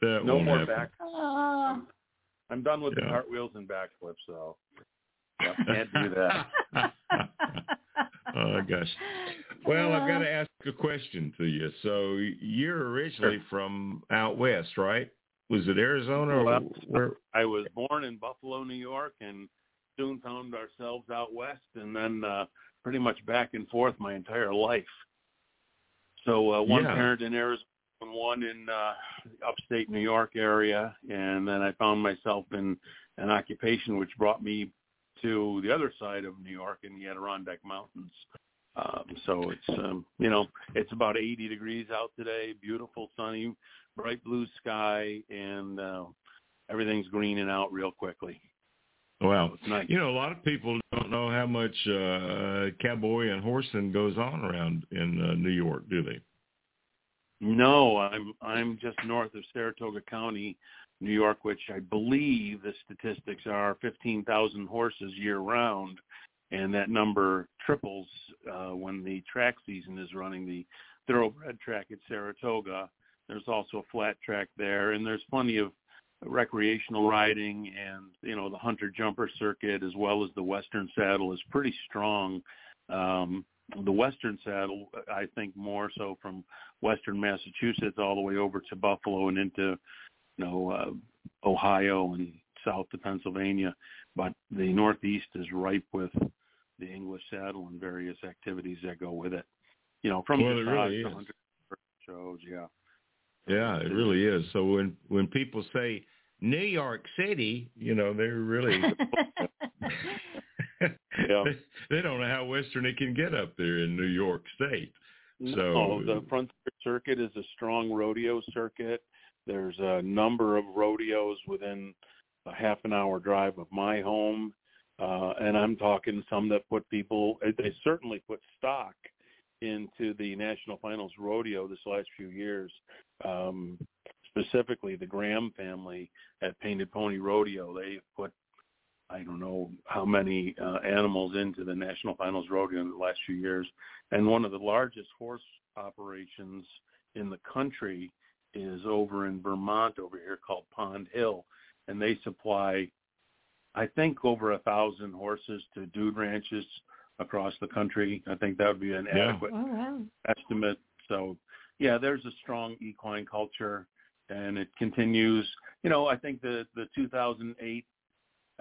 That no won't more happen. back. Oh. I'm done with the Yeah. cartwheels and backflips, so yeah, can't do that. [laughs] oh gosh. Well, I've got to ask a question to you. So you're originally from out west, right? Was it Arizona or Well, where? I was born in Buffalo, New York, and soon found ourselves out west, and then uh, pretty much back and forth my entire life. So uh, one Yeah. parent in Arizona, one in uh, upstate New York area, and then I found myself in an occupation which brought me to the other side of New York in the Adirondack Mountains. Um, so it's um, you know it's about 80 degrees out today, beautiful sunny, bright blue sky, and uh, everything's greening out real quickly. Well, It's nice. you know, a lot of people don't know how much uh, cowboy and horsing goes on around in uh, New York, do they? No, I'm I'm just north of Saratoga County, New York, which I believe the statistics are 15,000 horses year round, and that number triples uh, when the track season is running. The thoroughbred track at Saratoga. There's also a flat track there, and there's plenty of recreational riding, and you know the hunter jumper circuit as well as the Western Saddle is pretty strong. Um, the Western Saddle, I think, more so from Western Massachusetts all the way over to Buffalo and into you know uh, Ohio and south to Pennsylvania. But the Northeast is ripe with the English saddle and various activities that go with it. You know, from Well, it really to is. hunter shows, yeah. Yeah, it really is. So when when people say New York City, you know, they're really [laughs] Yeah. they, [laughs] they don't know how western it can get up there in New York State. So- no, the Frontier Circuit is a strong rodeo circuit. There's a number of rodeos within a half an hour drive of my home, uh, and I'm talking some that put people. They certainly put stock into the National Finals Rodeo this last few years. Um, specifically, the Graham family at Painted Pony Rodeo. They put I don't know how many uh, animals into the National Finals Rodeo in the last few years. And one of the largest horse operations in the country is over in Vermont over here called Pond Hill. And they supply, I think, over a thousand horses to dude ranches across the country. I think that would be an Yeah. adequate oh, wow. estimate. So yeah, there's a strong equine culture and it continues. You know, I think the, the 2008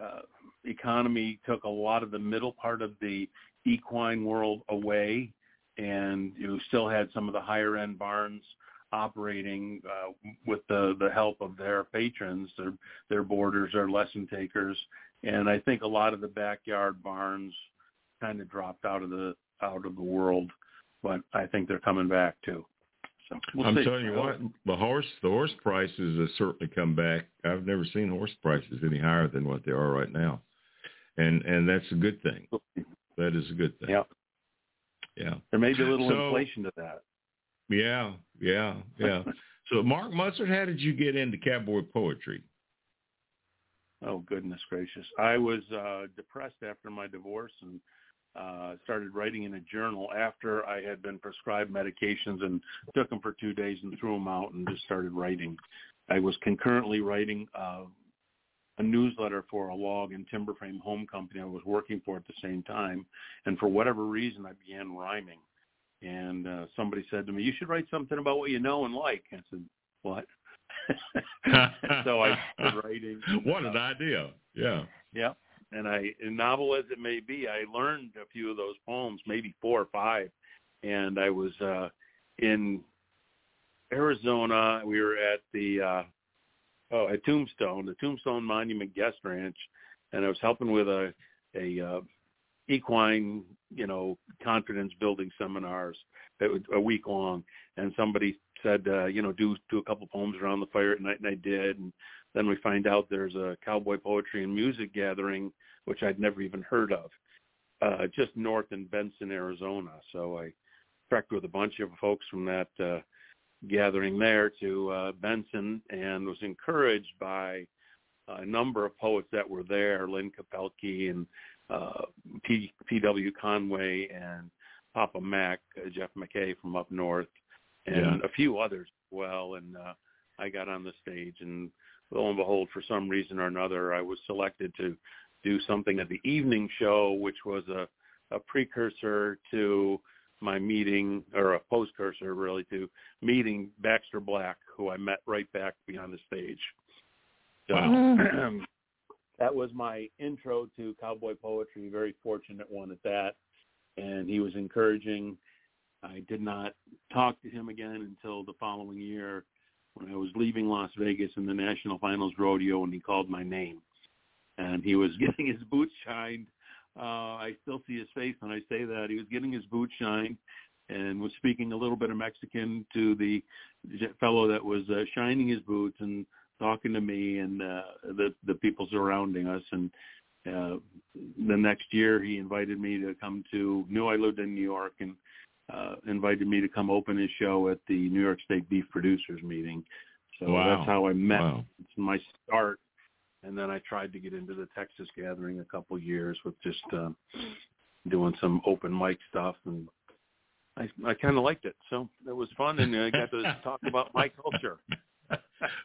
uh, economy took a lot of the middle part of the equine world away and you still had some of the higher end barns operating uh, with the, the help of their patrons, their, their boarders, their lesson takers. And I think a lot of the backyard barns kind of dropped out of the out of the world, but I think they're coming back too. So we'll I'm see. telling you what, the horse the horse prices have certainly come back. I've never seen horse prices any higher than what they are right now, and and that's a good thing. That is a good thing. Yeah, Yeah. there may be a little So- inflation to that. Yeah, yeah, yeah. [laughs] so, Mark Munson, how did you get into cowboy poetry? Oh goodness gracious! I was uh, depressed after my divorce and uh, started writing in a journal after I had been prescribed medications and took them for two days and threw them out and just started writing. I was concurrently writing uh, a newsletter for a log and timber frame home company I was working for at the same time, and for whatever reason I began rhyming. And uh, somebody said to me, "You should write something about what you know and like." I said, "What?" [laughs] so I started writing. [laughs] what an idea! Yeah. Yeah. And I, novel as it may be, I learned a few of those poems, maybe four or five. And I was uh, in Arizona. We were at the uh, oh at Tombstone, the Tombstone Monument Guest Ranch, and I was helping with a a uh, equine, you know, confidence building seminars that was a week long. And somebody said, uh, you know, do do a couple poems around the fire at night, and I did. And then we find out there's a cowboy poetry and music gathering, which I'd never even heard of, uh, just north in Benson, Arizona. So I trekked with a bunch of folks from that uh, gathering there to uh, Benson and was encouraged by a number of poets that were there, Lynn Kopelke and uh, P. P.W. Conway and Papa Mac, uh, Jeff McKay from up north, and Yeah. a few others as well. And uh, I got on the stage, and lo and behold, for some reason or another, I was selected to do something at the evening show, which was a, a precursor to my meeting, or a postcursor really, to meeting Baxter Black, who I met right back behind the stage. So Wow. [clears throat] that was my intro to cowboy poetry. Very fortunate one at that, and he was encouraging. I did not talk to him again until the following year when I was leaving Las Vegas in the National Finals Rodeo, and he called my name, and he was [laughs] getting his boots shined. Uh, I still see his face when I say that. He was getting his boots shined and was speaking a little bit of Mexican to the fellow that was uh, shining his boots and talking to me and uh, the the people surrounding us. And uh, the next year, he invited me to come to. Knew I lived in New York and uh, invited me to come open his show at the New York State Beef Producers meeting. So Wow. that's how I met. Wow. It's my start. And then I tried to get into the Texas gathering a couple years with just uh, doing some open mic stuff, and I I kind of liked it. So it was fun, and I got to [laughs] talk about my culture. [laughs]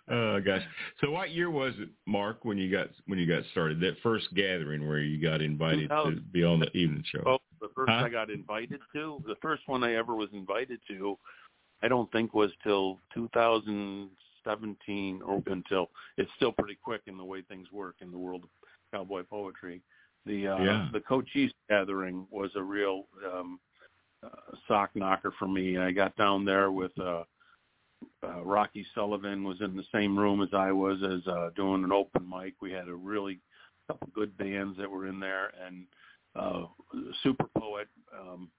Oh gosh. So what year was it, Mark, when you got when you got started? That first gathering where you got invited to be on the evening show. The first Huh? I got invited to, the first one I ever was invited to, I don't think was till 2017 or until it's still pretty quick in the way things work in the world of cowboy poetry. The uh, Yeah. the Cochise gathering was a real um, uh, sock knocker for me. I got down there with uh, uh, Rocky Sullivan was in the same room as I was as uh, doing an open mic. We had a really couple good bands that were in there, and uh, super poet um,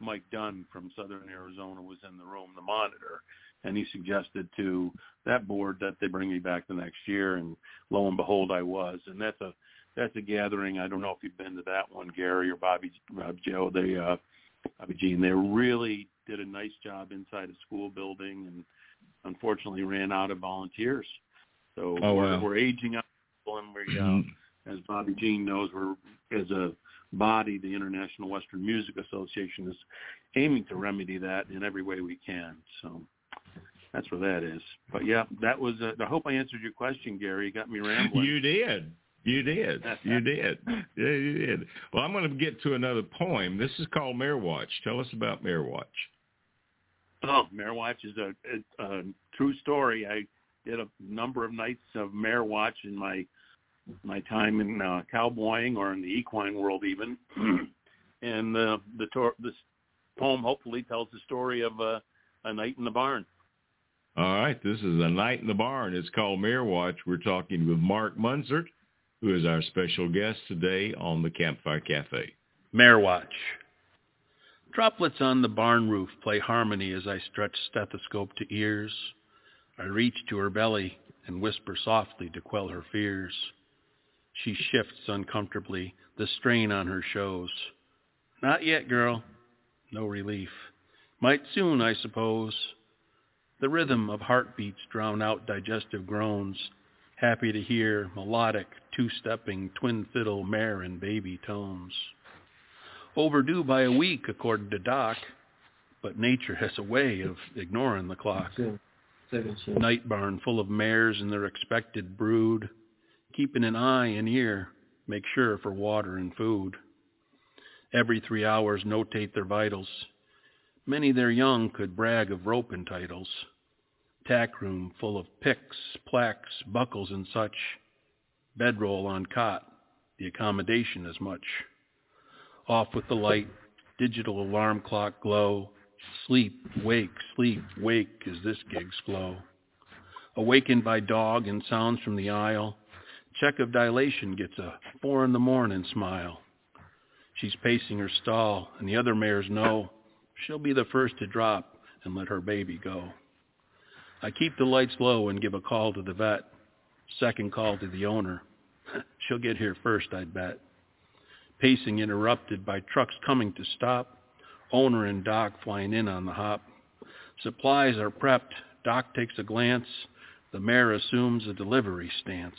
Mike Dunn from Southern Arizona was in the room, the monitor, and he suggested to that board that they bring me back the next year, and lo and behold, I was, and that's a that's a gathering. I don't know if you've been to that one, Gary or Bobby, Rob Joe. They uh, Bobby Jean, they really did a nice job inside a school building, and unfortunately ran out of volunteers. So Oh, we're, we're aging up, and we uh, as Bobby Jean knows, we're as a body, the International Western Music Association is aiming to remedy that in every way we can. So that's where that is. But yeah, that was. Uh, I hope I answered your question, Gary. You got me rambling. You did. You did. You [laughs] did. Yeah, you did. Well, I'm going to get to another poem. This is called Mare Watch. Tell us about Mare Watch. Oh, Mare Watch is a, a, a true story. I did a number of nights of Mare Watch in my my time in uh, cowboying or in the equine world, even. [clears throat] and uh, the tor- this poem hopefully tells the story of uh, a night in the barn. All right. This is A Night in the Barn. It's called Mare Watch. We're talking with Mark Munzert, who is our special guest today on the Campfire Cafe. Mare Watch. Droplets on the barn roof play harmony as I stretch stethoscope to ears. I reach to her belly and whisper softly to quell her fears. She shifts uncomfortably, the strain on her shows. Not yet, girl. No relief. Might soon, I suppose. The rhythm of heartbeats drown out digestive groans, happy to hear melodic, two-stepping, twin fiddle mare and baby tones. Overdue by a week, according to Doc, but nature has a way of ignoring the clock. Night barn full of mares and their expected brood, keeping an eye and ear, make sure for water and food. Every three hours notate their vitals. Many their young could brag of rope and titles. Tack room full of picks, plaques, buckles and such. Bedroll on cot, the accommodation as much. Off with the light, digital alarm clock glow. Sleep, wake, sleep, wake as this gig's flow. Awakened by dog and sounds from the aisle, check of dilation gets a four in the morning smile. She's pacing her stall, and the other mares know she'll be the first to drop and let her baby go. I keep the lights low and give a call to the vet. Second call to the owner. [laughs] She'll get here first, I'd bet. Pacing interrupted by trucks coming to stop. Owner and Doc flying in on the hop. Supplies are prepped. Doc takes a glance. The mare assumes a delivery stance.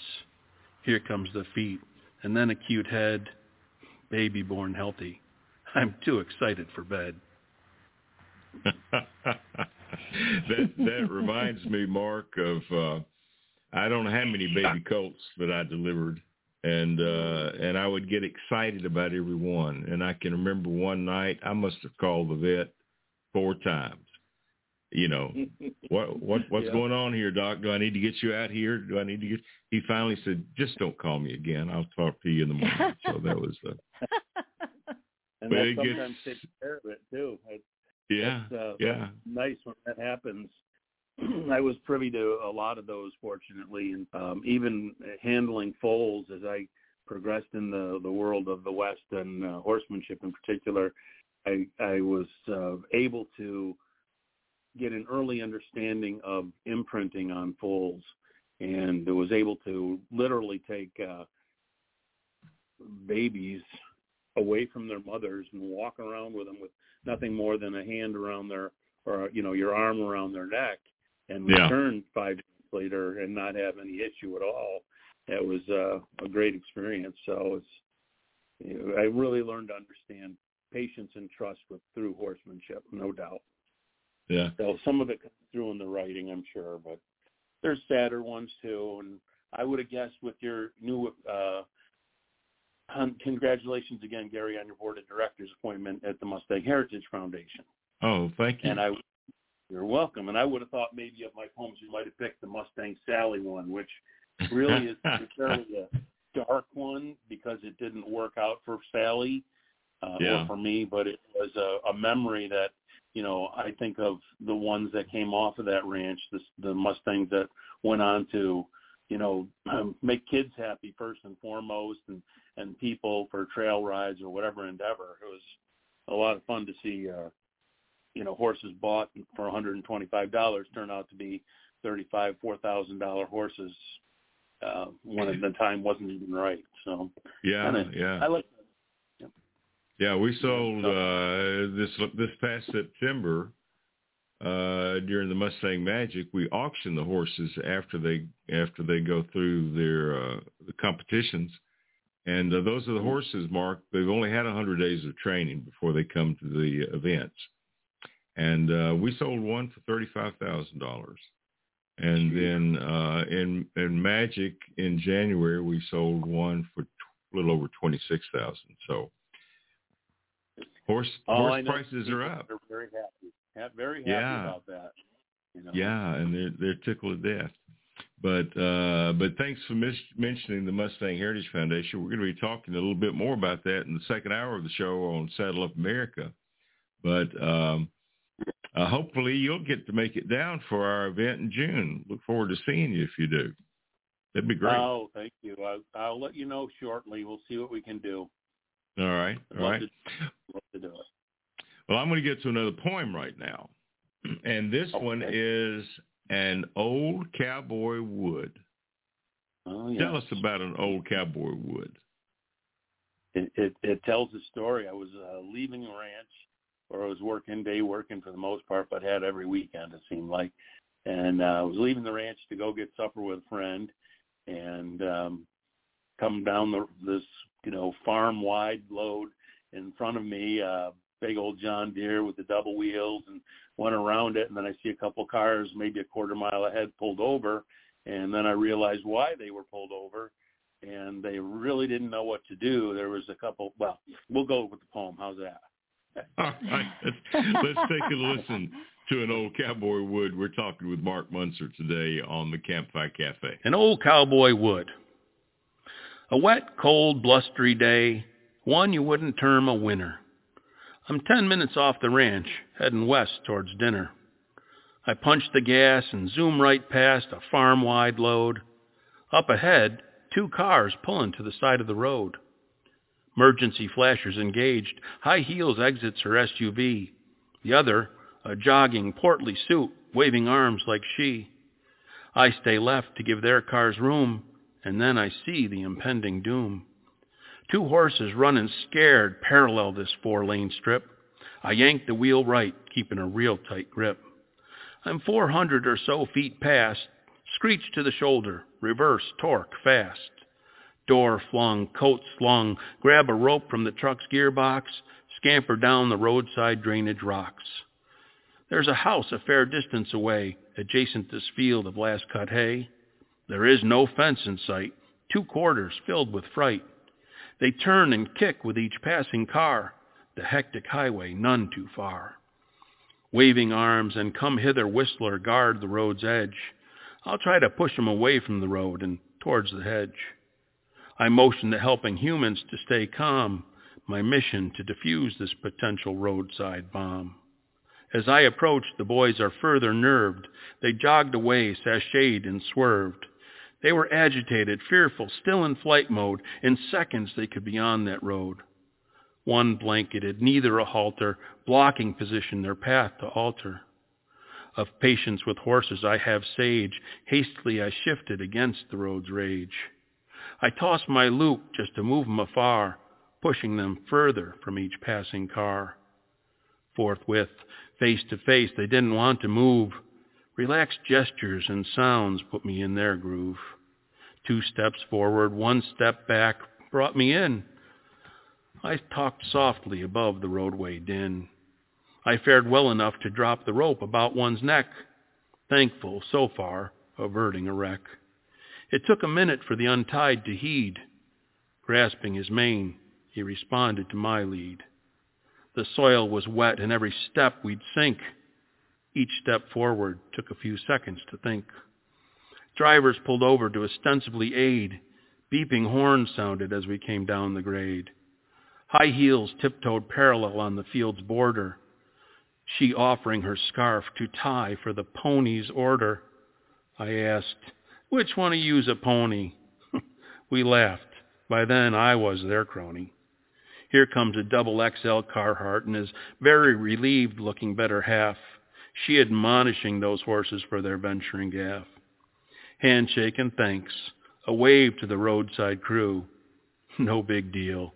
Here comes the feet, and then a cute head. Baby born healthy. I'm too excited for bed. [laughs] that that reminds me, Mark, of uh, I don't know how many baby colts that I delivered, and uh, and I would get excited about every one. And I can remember one night I must have called the vet four times. You know, what what [laughs] what's Yeah. going on here, doc? Do I need to get you out here? Do I need to get? He finally said, "Just don't call me again. I'll talk to you in the morning." so that was uh, [laughs] and that it gets- sometimes takes care of it too. It, yeah, uh, yeah, nice when that happens. [clears throat] I was privy to a lot of those, fortunately, and um, even handling foals as I progressed in the the world of the West and uh, horsemanship in particular. I I was uh, able to get an early understanding of imprinting on foals, and was able to literally take uh, babies away from their mothers and walk around with them with nothing more than a hand around their or you know your arm around their neck and Yeah. return five minutes later and not have any issue at all. It was uh, a great experience. So it's you know, I really learned to understand patience and trust with through horsemanship, no doubt. Yeah. So some of it comes through in the writing, I'm sure, but there's sadder ones too. And I would have guessed with your new, uh, congratulations again, Gary, on your board of directors appointment at the Mustang Heritage Foundation. Oh, thank you. And I, you're welcome. And I would have thought maybe of my poems, you might have picked the Mustang Sally one, which really is [laughs] fairly a dark one because it didn't work out for Sally uh, Yeah. or for me, but it was a, a memory that you know I think of the ones that came off of that ranch, the, the Mustangs that went on to you know um, [clears throat] make kids happy first and foremost, and and people for trail rides or whatever endeavor. It was a lot of fun to see. Uh, you know, horses bought for $125 turn out to be thirty-five, four thousand dollar horses uh, when at the time wasn't even right. So yeah, kinda- yeah. I like Yeah, we sold uh, this this past September uh, during the Mustang Magic. We auction the horses after they after they go through their uh, the competitions, and uh, those are the horses. Mark, they've only had a hundred days of training before they come to the events, and uh, we sold one for thirty five thousand dollars. And then uh, in in Magic in January we sold one for a little over twenty six thousand. So horse all horse know prices are up. They're very happy, ha- very happy Yeah. about that. You know? Yeah, and they're they're tickled to death. But uh, but thanks for mis- mentioning the Mustang Heritage Foundation. We're going to be talking a little bit more about that in the second hour of the show on Saddle Up America. But um, uh, hopefully you'll get to make it down for our event in June. Look forward to seeing you if you do. That'd be great. Oh, thank you. I, I'll let you know shortly. We'll see what we can do. all right, all right. To, to do it. Well, I'm going to get to another poem right now, [clears throat] and this one is an old cowboy wood. Oh, Tell us about an old cowboy wood. it, it, it tells a story. I was uh, leaving a ranch, or I was working day working for the most part, but had every weekend it seemed like. And uh, I was leaving the ranch to go get supper with a friend, and um, come down the this you know farm wide load in front of me, uh, big old John Deere with the double wheels, and went around it, and then I see a couple cars maybe a quarter mile ahead pulled over, and then I realized why they were pulled over and they really didn't know what to do. There was a couple. Well, we'll go with the poem. How's that? [laughs] All right, let's, let's take a listen to an old cowboy wood. We're talking with Mark Munzert today on the Campfire Cafe. An old cowboy wood. A wet, cold, blustery day, one you wouldn't term a winner. I'm ten minutes off the ranch, heading west towards dinner. I punch the gas and zoom right past a farm-wide load. Up ahead, two cars pulling to the side of the road. Emergency flashers engaged, high heels exits her SUV. The other, a jogging, portly suit, waving arms like she. I stay left to give their cars room, and then I see the impending doom. Two horses running scared parallel this four-lane strip. I yank the wheel right, keeping a real tight grip. I'm 400 or so feet past, screech to the shoulder, reverse, torque, fast. Door flung, coat slung, grab a rope from the truck's gearbox, scamper down the roadside drainage rocks. There's a house a fair distance away, adjacent this field of last cut hay. There is no fence in sight, two quarters filled with fright. They turn and kick with each passing car, the hectic highway none too far. Waving arms and come hither whistler guard the road's edge. I'll try to push 'em away from the road and towards the hedge. I motion the helping humans to stay calm, my mission to defuse this potential roadside bomb. As I approached, the boys are further nerved. They jogged away, sashayed and swerved. They were agitated, fearful, still in flight mode. In seconds they could be on that road. One blanketed, neither a halter, blocking position their path to alter. Of patience with horses I have sage, hastily I shifted against the road's rage. I tossed my loop just to move 'em afar, pushing them further from each passing car. Forthwith, face to face, they didn't want to move. Relaxed gestures and sounds put me in their groove. Two steps forward, one step back, brought me in. I talked softly above the roadway din. I fared well enough to drop the rope about one's neck, thankful, so far, averting a wreck. It took a minute for the untied to heed. Grasping his mane, he responded to my lead. The soil was wet, and every step we'd sink. Each step forward took a few seconds to think. Drivers pulled over to ostensibly aid. Beeping horns sounded as we came down the grade. High heels tiptoed parallel on the field's border, she offering her scarf to tie for the pony's order. I asked, which one of you's a pony? [laughs] we laughed. By then I was their crony. Here comes a double XL Carhartt and his very relieved looking better half, she admonishing those horses for their venturing gaff. Handshake and thanks, a wave to the roadside crew. [laughs] No big deal,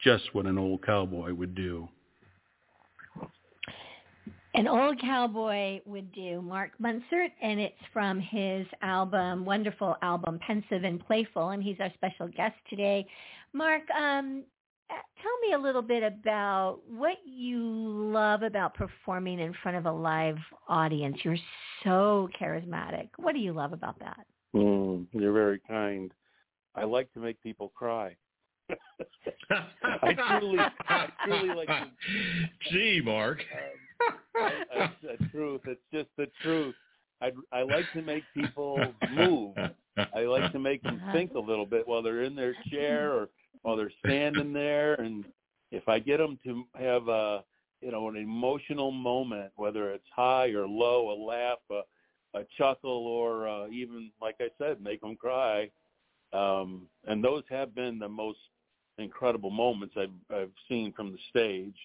just what an old cowboy would do. An old cowboy would do Mark Munzert, and it's from his album, wonderful album, Pensive and Playful, and he's our special guest today. Mark, um, tell me a little bit about what you love about performing in front of a live audience. You're so charismatic. What do you love about that? Mm, you're very kind. I like to make people cry. [laughs] I truly, I truly like. To, [laughs] Gee, Mark. [laughs] Um, I, the truth. It's just the truth. I I like to make people move. I like to make them think a little bit while they're in their chair or while they're standing there and if I get them to have a you know an emotional moment whether it's high or low a laugh a, a chuckle or uh, even like I said make them cry um and those have been the most incredible moments I've I've seen from the stage.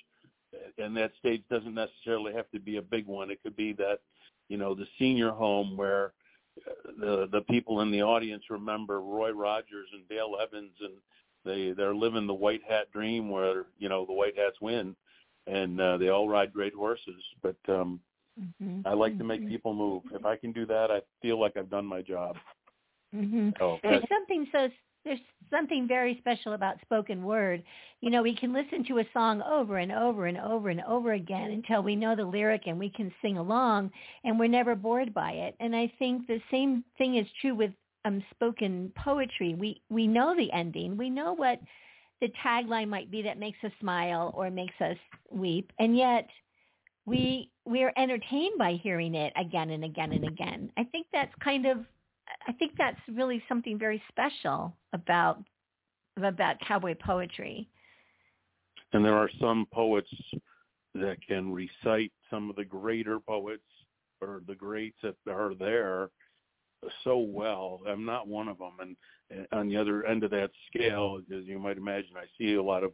And that stage doesn't necessarily have to be a big one. It could be that you know the senior home where uh, the the people in the audience remember Roy Rogers and Dale Evans and they they're living the white hat dream where you know the white hats win, and uh, they all ride great horses. But um, mm-hmm. I like to make mm-hmm. people move. If I can do that, I feel like I've done my job. Mm-hmm. So, there's something so there's something very special about spoken word. You know, we can listen to a song over and over and over and over again until we know the lyric and we can sing along and we're never bored by it. And I think the same thing is true with um, spoken poetry, we we know the ending. We know what the tagline might be that makes us smile or makes us weep, and yet we we're entertained by hearing it again and again and again. I think that's kind of I think that's really something very special about about cowboy poetry. And there are some poets that can recite some of the greater poets or the greats that are there so well. I'm not one of them. And, and on the other end of that scale, as you might imagine, I see a lot of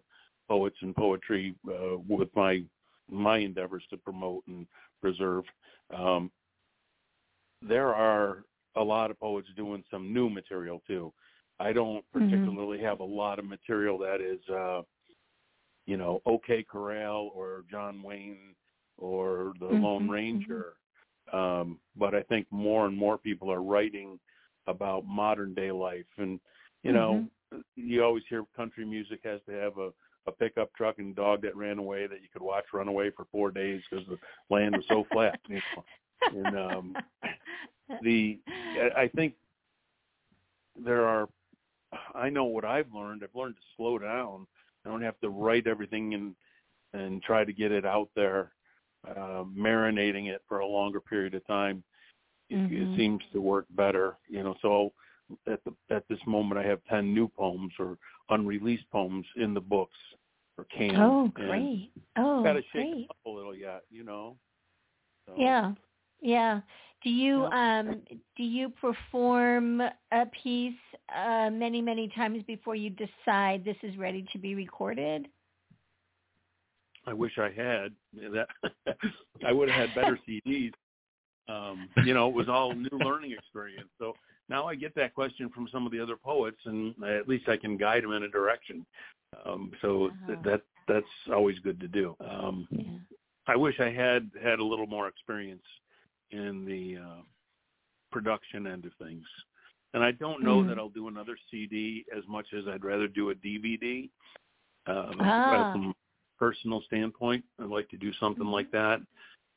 poets and poetry uh, with my my endeavors to promote and preserve. Um, there are a lot of poets doing some new material too. I don't mm-hmm. particularly mm-hmm. have a lot of material that is, uh, you know, OK Corral or John Wayne or the mm-hmm. Lone Ranger. Um, but I think more and more people are writing about modern day life, and you know, mm-hmm. you always hear country music has to have a a pickup truck and dog that ran away that you could watch run away for four days because the land was so flat. You know? And um, the I think there are. I know what I've learned. I've learned to slow down. I don't have to write everything and and try to get it out there, uh, marinating it for a longer period of time. It, Mm-hmm. it seems to work better, you know. So at the at this moment, I have ten new poems or unreleased poems in the books or canned. Oh, great. Oh, Got to shake great. up a little yet, you know. So, Yeah. Yeah. Do you um do you perform a piece uh many many times before you decide this is ready to be recorded? I wish I had that. [laughs] I would have had better CDs. Um, you know, it was all new learning experience. So now I get that question from some of the other poets, and at least I can guide them in a direction. Um, so Uh-huh. that that's always good to do. Um, Yeah. I wish I had had a little more experience in the uh, production end of things. And I don't know Mm. that I'll do another CD as much as I'd rather do a DVD. Um, Ah. Personal standpoint, I'd like to do something like that,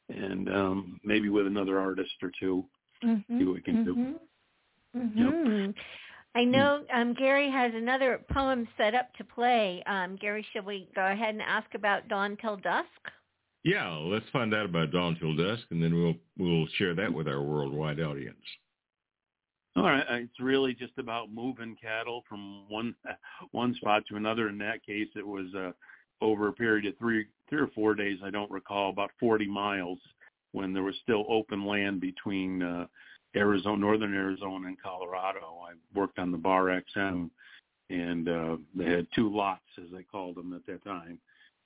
and um, maybe with another artist or two. Mm-hmm. See what we can do. hmm I know um, Gary has another poem set up to play. Um, Gary, shall we go ahead and ask about Dawn Till Dusk? Yeah, let's find out about Dawn Till Dusk, and then we'll we'll share that with our worldwide audience. All right, uh, it's really just about moving cattle from one [laughs] one spot to another. In that case, it was uh, over a period of three three or four days. I don't recall about 40 miles when there was still open land between uh, Arizona, northern Arizona, and Colorado. I worked on the Bar XM, and uh, they had two lots, as they called them at that time,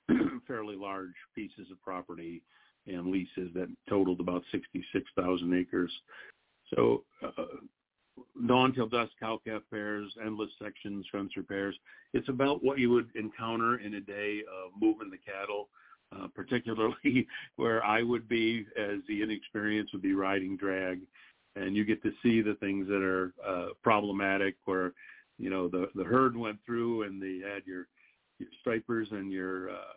[clears throat] fairly large pieces of property and leases that totaled about 66,000 acres. So uh, dawn till dusk cow calf pairs, endless sections, fence repairs. It's about what you would encounter in a day of moving the cattle, uh, particularly [laughs] where I would be as the inexperienced would be riding drag. And you get to see the things that are uh, problematic where, you know, the, the herd went through and they had your, your stripers and your, uh,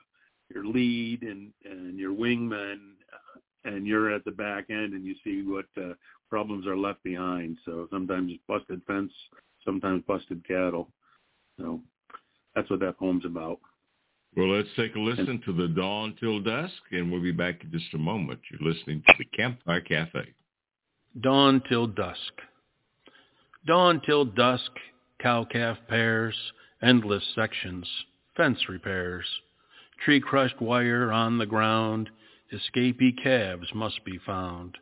your lead and, and your wingmen uh, and you're at the back end and you see what uh, problems are left behind. So sometimes it's busted fence, sometimes busted cattle. So that's what that poem's about. Well, let's take a listen to the Dawn Till Dusk, and we'll be back in just a moment. You're listening to the Campfire Cafe. Dawn till dusk. Dawn till dusk, cow-calf pairs, endless sections, fence repairs, tree-crushed wire on the ground, escapee calves must be found.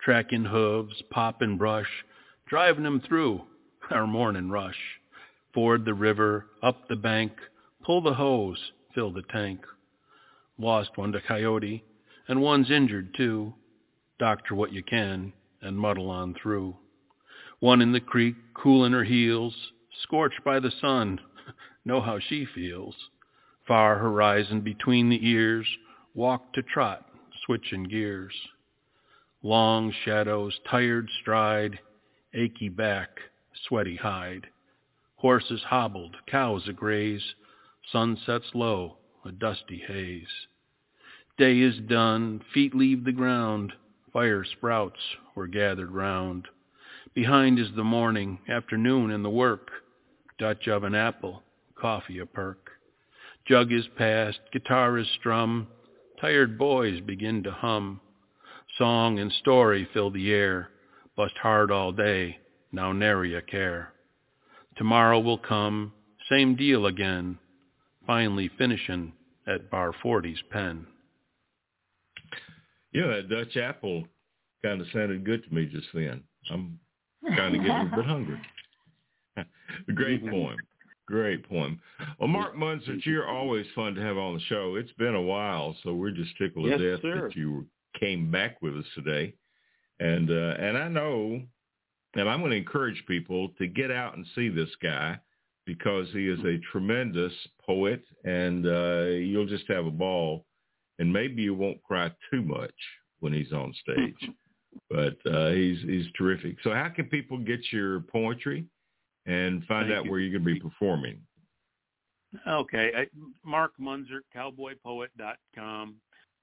Tracking hooves, popping brush, driving 'em through our morning rush. Ford the river, up the bank, pull the hose, fill the tank. Lost one to coyote, and one's injured too. Doctor what you can, and muddle on through. One in the creek, cooling her heels, scorched by the sun, [laughs] know how she feels. Far horizon between the ears, walk to trot, switching gears. Long shadows, tired stride, achy back, sweaty hide. Horses hobbled, cows a graze, sun sets low, a dusty haze. Day is done, feet leave the ground, fire sprouts were gathered round. Behind is the morning, afternoon, and the work. Dutch oven apple, coffee a perk. Jug is passed, guitar is strum, tired boys begin to hum. Song and story fill the air, bust hard all day, now nary a care. Tomorrow will come, same deal again, finally finishing at Bar 40's pen. Yeah, that Dutch apple kind of sounded good to me just then. I'm kind of getting a bit [laughs] hungry. Great [laughs] poem. Great poem. Well, Mark Munzert, you're always fun to have on the show. It's been a while, so we're just tickled Yes, to death sir. that you came back with us today. And uh, and I know, and I'm going to encourage people to get out and see this guy because he is a tremendous poet, and uh, you'll just have a ball. And maybe you won't cry too much when he's on stage, [laughs] but uh, he's he's terrific. So how can people get your poetry and find Thank out you. where you're going to be performing? Okay. I, Mark Munzert, cowboypoet.com.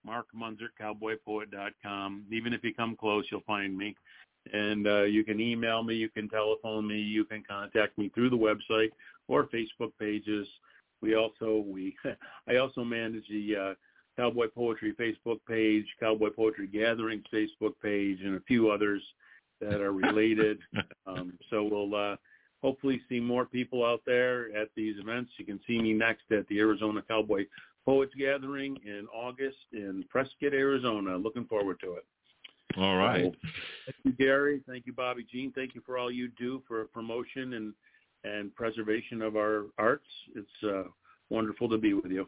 Mark Munzert, cowboypoet.com. Even if you come close, you'll find me. And uh, you can email me, you can telephone me, you can contact me through the website or Facebook pages. We also we [laughs] I also manage the uh, Cowboy Poetry Facebook page, Cowboy Poetry Gatherings Facebook page, and a few others that are related. [laughs] um, so we'll uh, hopefully see more people out there at these events. You can see me next at the Arizona Cowboy Poets Gathering in August in Prescott, Arizona. Looking forward to it. All right. So, thank you, Gary. Thank you, Bobby Jean. Thank you for all you do for promotion and and preservation of our arts. It's uh, wonderful to be with you.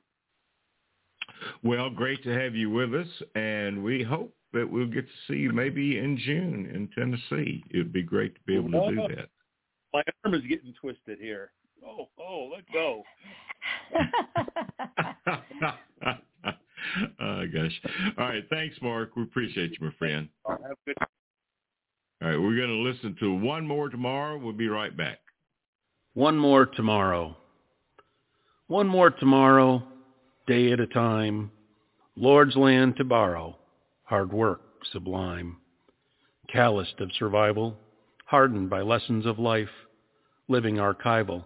Well, great to have you with us, and we hope that we'll get to see you maybe in June in Tennessee. It'd be great to be able to do that. My arm is getting twisted here. Oh, oh, let go. [laughs] oh gosh. All right. Thanks, Mark. We appreciate you, my friend. Have a good All right. We're going to listen to one more tomorrow. We'll be right back. One more tomorrow. One more tomorrow, day at a time. Lord's land to borrow, hard work sublime. Calloused of survival, hardened by lessons of life, living archival,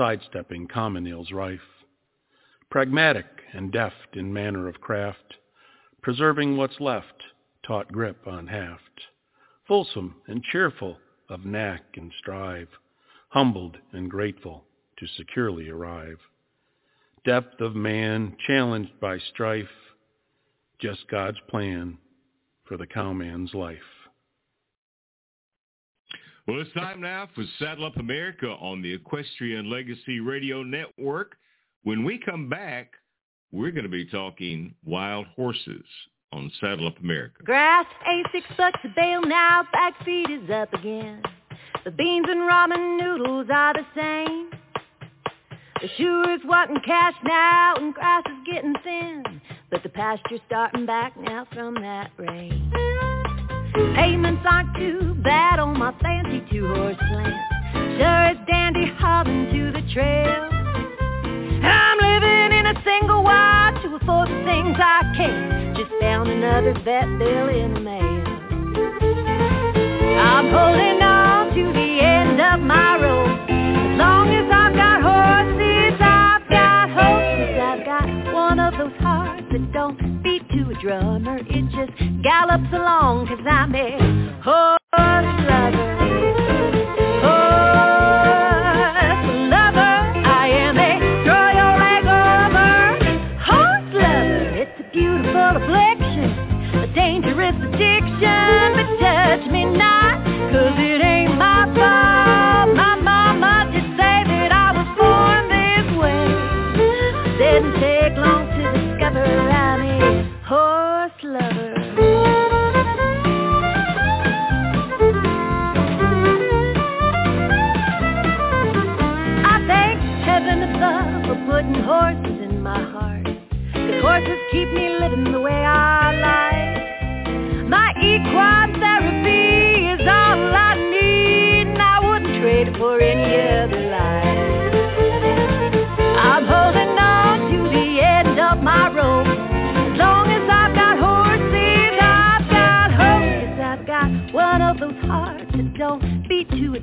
sidestepping common ills rife. Pragmatic and deft in manner of craft, preserving what's left, taught grip on haft. Fulsome and cheerful of knack and strive, humbled and grateful to securely arrive. Depth of man challenged by strife, just God's plan for the cowman's life. Well, it's time now for Saddle Up America on the Equestrian Legacy Radio Network. When we come back, we're going to be talking wild horses on Saddle Up America. Grass, ain't six bucks a bale now, back feed is up again. The beans and ramen noodles are the same. The shoer's wanting cash now and grass is getting thin. But the pasture's starting back now from that rain. Payments aren't too bad on my fancy two-horse land. Sure it's dandy hobbing to the trail. I'm living in a single wide to afford the things I can. Just found another vet bill in the mail. I'm holding on to the end of my that don't beat to a drummer. It just gallops along cause I'm a horse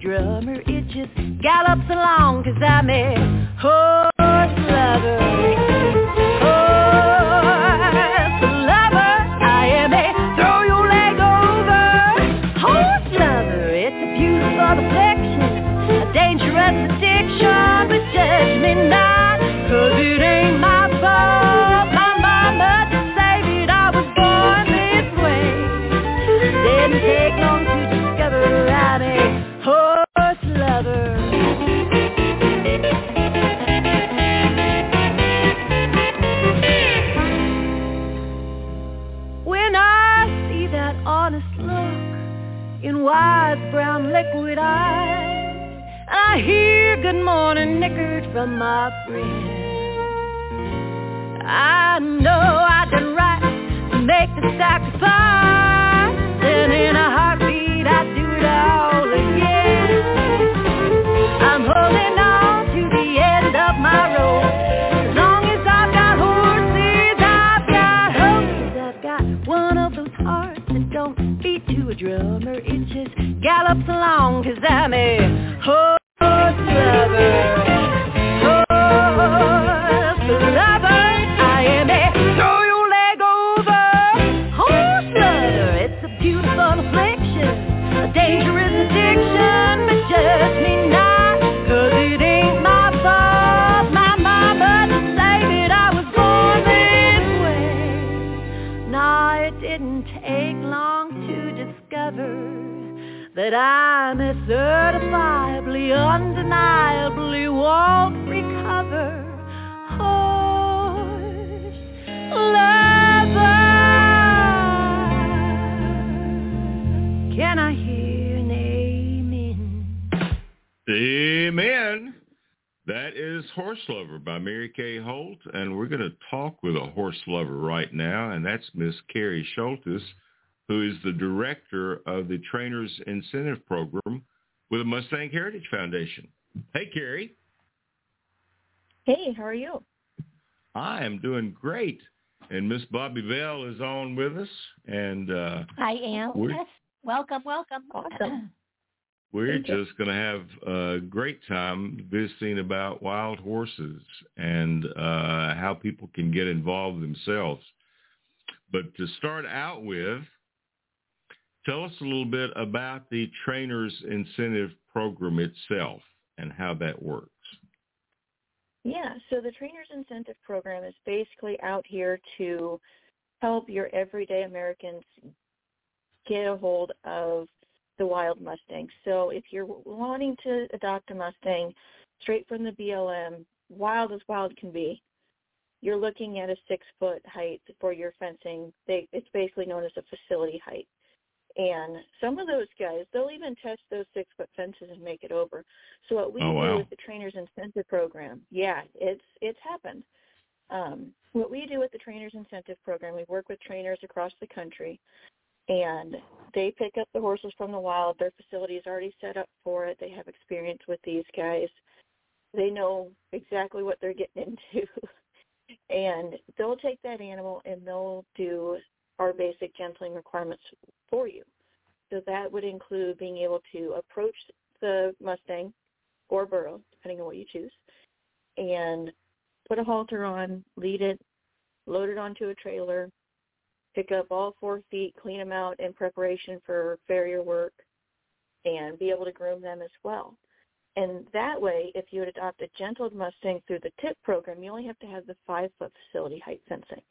drummer. It just gallops along cause I'm a my Can I hear an amen? Amen. That is Horse Lover by Mary Kay Holt, and we're going to talk with a horse lover right now, and that's Miss Cary Scholtes, who is the director of the Trainers Incentive Program with the Mustang Heritage Foundation. Hey, Cary. Hey, how are you? I am doing great. And Miss Bobby Bell is on with us, and uh, I am. We're- Yes. Welcome, welcome. Awesome. [clears throat] we're Thank just going to have a great time visiting about wild horses and uh, how people can get involved themselves. But to start out with, tell us a little bit about the Trainers Incentive Program itself and how that works. Yeah, so the Trainers Incentive Program is basically out here to help your everyday Americans get a hold of the wild Mustang. So if you're wanting to adopt a Mustang straight from the BLM, wild as wild can be, you're looking at a six foot height for your fencing. They, it's basically known as a facility height. And some of those guys, they'll even test those six foot fences and make it over. So what we Oh, do with the trainers incentive program, yeah, it's it's happened. Um, what we do with the trainers incentive program, we work with trainers across the country, and they pick up the horses from the wild. Their facility is already set up for it. They have experience with these guys. They know exactly what they're getting into. [laughs] and they'll take that animal and they'll do our basic gentling requirements for you. So that would include being able to approach the Mustang or burro, depending on what you choose, and put a halter on, lead it, load it onto a trailer, pick up all four feet, clean them out in preparation for farrier work, and be able to groom them as well. And that way, if you would adopt a gentled Mustang through the TIP program, you only have to have the five-foot facility height fencing,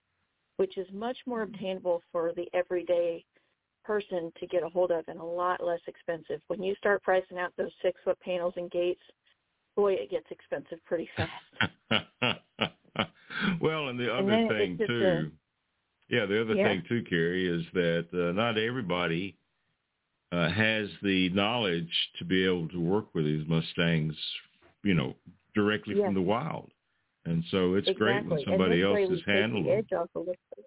which is much more mm-hmm. obtainable for the everyday person to get a hold of and a lot less expensive. When you start pricing out those six-foot panels and gates, boy, it gets expensive pretty fast. [laughs] well, and the other then thing too, yeah, the other Yeah. thing too, Cary, is that uh, not everybody uh, has the knowledge to be able to work with these Mustangs, you know, directly Yeah. from the wild. And so it's great when somebody else is handling them. edge off a little bit.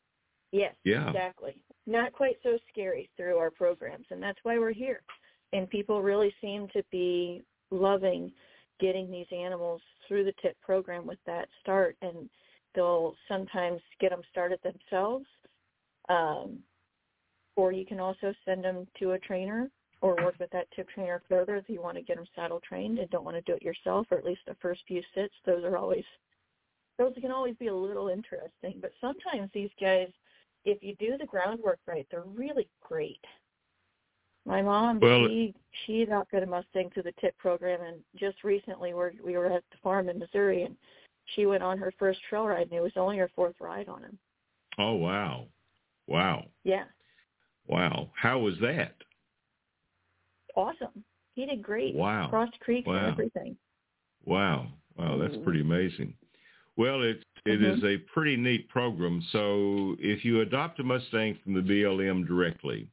Yes, Yeah. exactly. Not quite so scary through our programs, and that's why we're here. And people really seem to be loving getting these animals through the TIP program with that start, and they'll sometimes get them started themselves, um, or you can also send them to a trainer or work with that tip trainer further if you want to get them saddle trained and don't want to do it yourself, or at least the first few sits. Those are always those can always be a little interesting. But sometimes these guys, if you do the groundwork right, they're really great. My mom, Well- she she adopted a Mustang through the TIP program, and just recently we we were at the farm in Missouri, and she went on her first trail ride, and it was only her fourth ride on him. Oh wow, wow, Yeah, wow! How was that? awesome. He did great. Wow. Crossed creeks Wow. and everything. Wow. Wow, that's Mm. pretty amazing. Well, it it Mhm. is a pretty neat program. So if you adopt a Mustang from the BLM directly,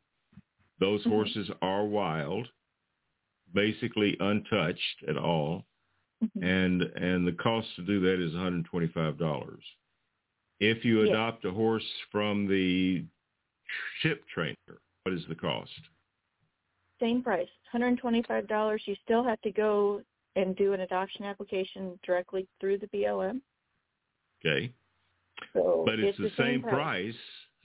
those Mhm. horses are wild, basically untouched at all, Mhm. and and the cost to do that is $125. If you Yeah. adopt a horse from the ship trainer, what is the cost? Same price, $125. You still have to go and do an adoption application directly through the BLM. Okay. So But it's, the, same price. price.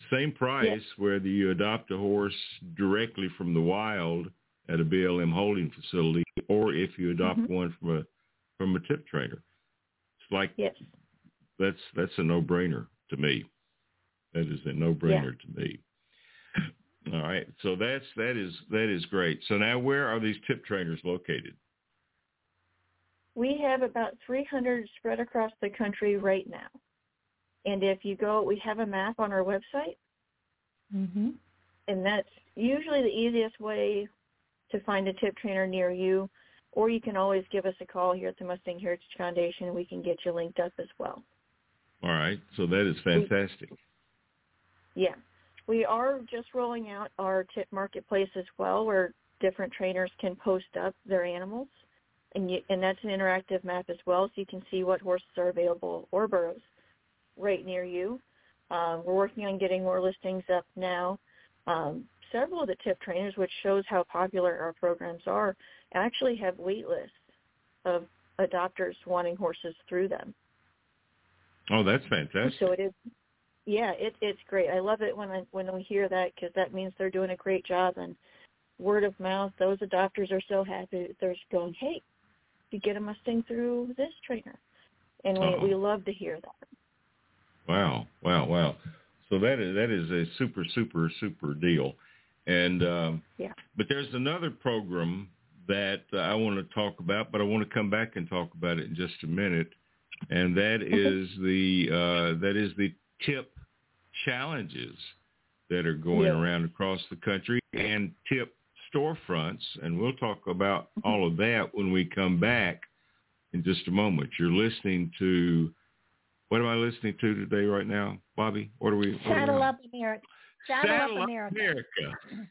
Same price Yes. whether you adopt a horse directly from the wild at a BLM holding facility or if you adopt Mhm. one from a from a tip trainer. It's like Yes. that's that's a no brainer to me. That is a no brainer to me. All right. So that's that is that is great. So now where are these tip trainers located? We have about 300 spread across the country right now. And if you go, we have a map on our website, Mm-hmm. and that's usually the easiest way to find a tip trainer near you. Or you can always give us a call here at the Mustang Heritage Foundation, and we can get you linked up as well. All right. So that is fantastic. Yeah. We are just rolling out our tip marketplace as well where different trainers can post up their animals. And you, and that's an interactive map as well so you can see what horses are available or burros right near you. Um, we're working on getting more listings up now. Um, several of the tip trainers, which shows how popular our programs are, actually have wait lists of adopters wanting horses through them. Oh, that's fantastic. So it is, yeah, it, it's great. I love it when I when we hear that because that means they're doing a great job and word of mouth. Those adopters are so happy. They're just going, hey, you get a Mustang through this trainer, and we Oh. we uh-huh. love to hear that. Wow, wow, wow. So that is that is a super, super, super deal. And um, Yeah. but there's another program that uh, I want to talk about, but I want to come back and talk about it in just a minute. And that is the uh, that is the tip challenges that are going Yeah. around across the country and tip storefronts. And we'll talk about all of that when we come back in just a moment. You're listening to what am I listening to today right now, Bobby? What are we? what are we Saddle up America. Saddle, Saddle up Up America. America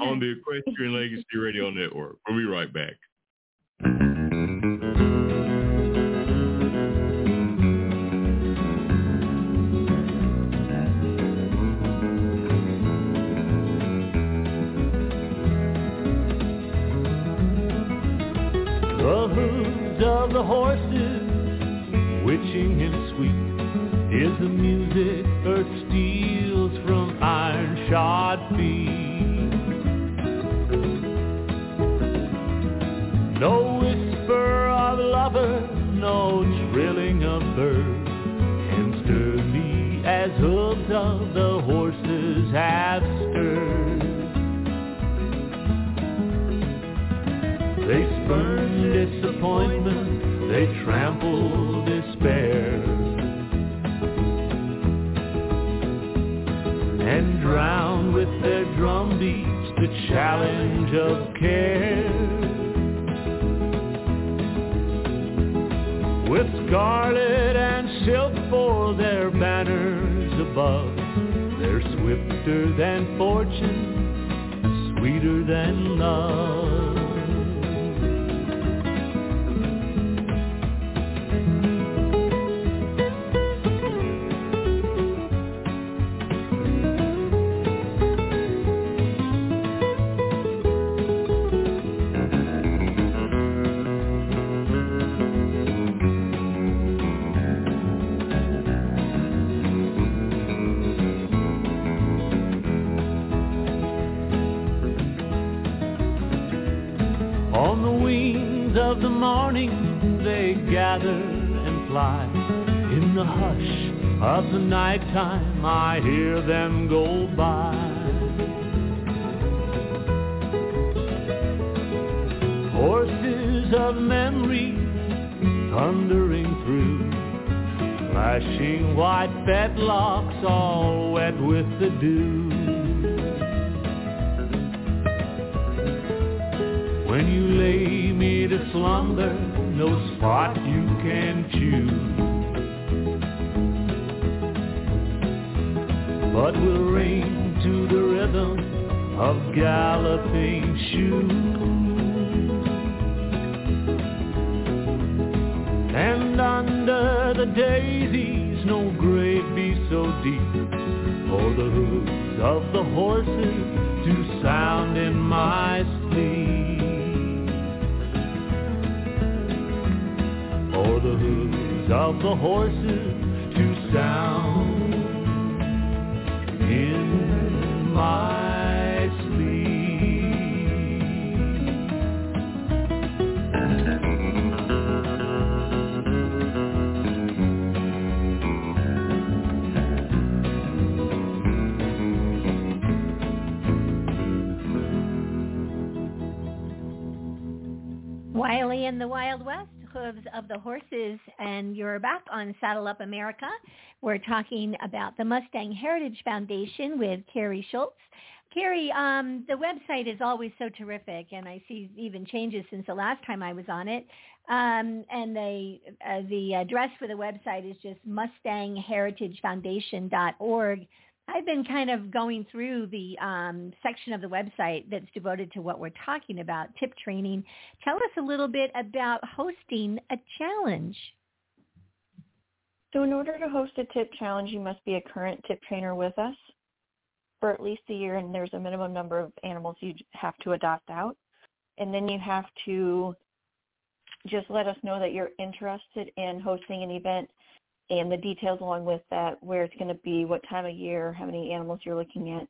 [laughs] on the Equestrian Legacy Radio Network. We'll be right back. The hooves of the horses, witching and sweet, is the music earth steals from iron-shod feet. No whisper of lover, no trilling of bird can stir me as hooves of the horses have stirred. They spurn disappointment, they trample despair, and drown with their drum beats the challenge of care. With scarlet and silk for their banners above, they're swifter than fortune, sweeter than love. Of the nighttime I hear them go by. Horses of memory thundering through. Flashing white fetlocks all wet with the dew. Saddle Up America. We're talking about the Mustang Heritage Foundation with Cary Scholtes. Cary, um, the website is always so terrific, and I see even changes since the last time I was on it. Um, and they, uh, the address for the website is just mustangheritagefoundation.org. I've been kind of going through the um, section of the website that's devoted to what we're talking about, tip training. Tell us a little bit about hosting a challenge. So in order to host a tip challenge, you must be a current tip trainer with us for at least a year, and there's a minimum number of animals you have to adopt out. And then you have to just let us know that you're interested in hosting an event and the details along with that, where it's going to be, what time of year, how many animals you're looking at,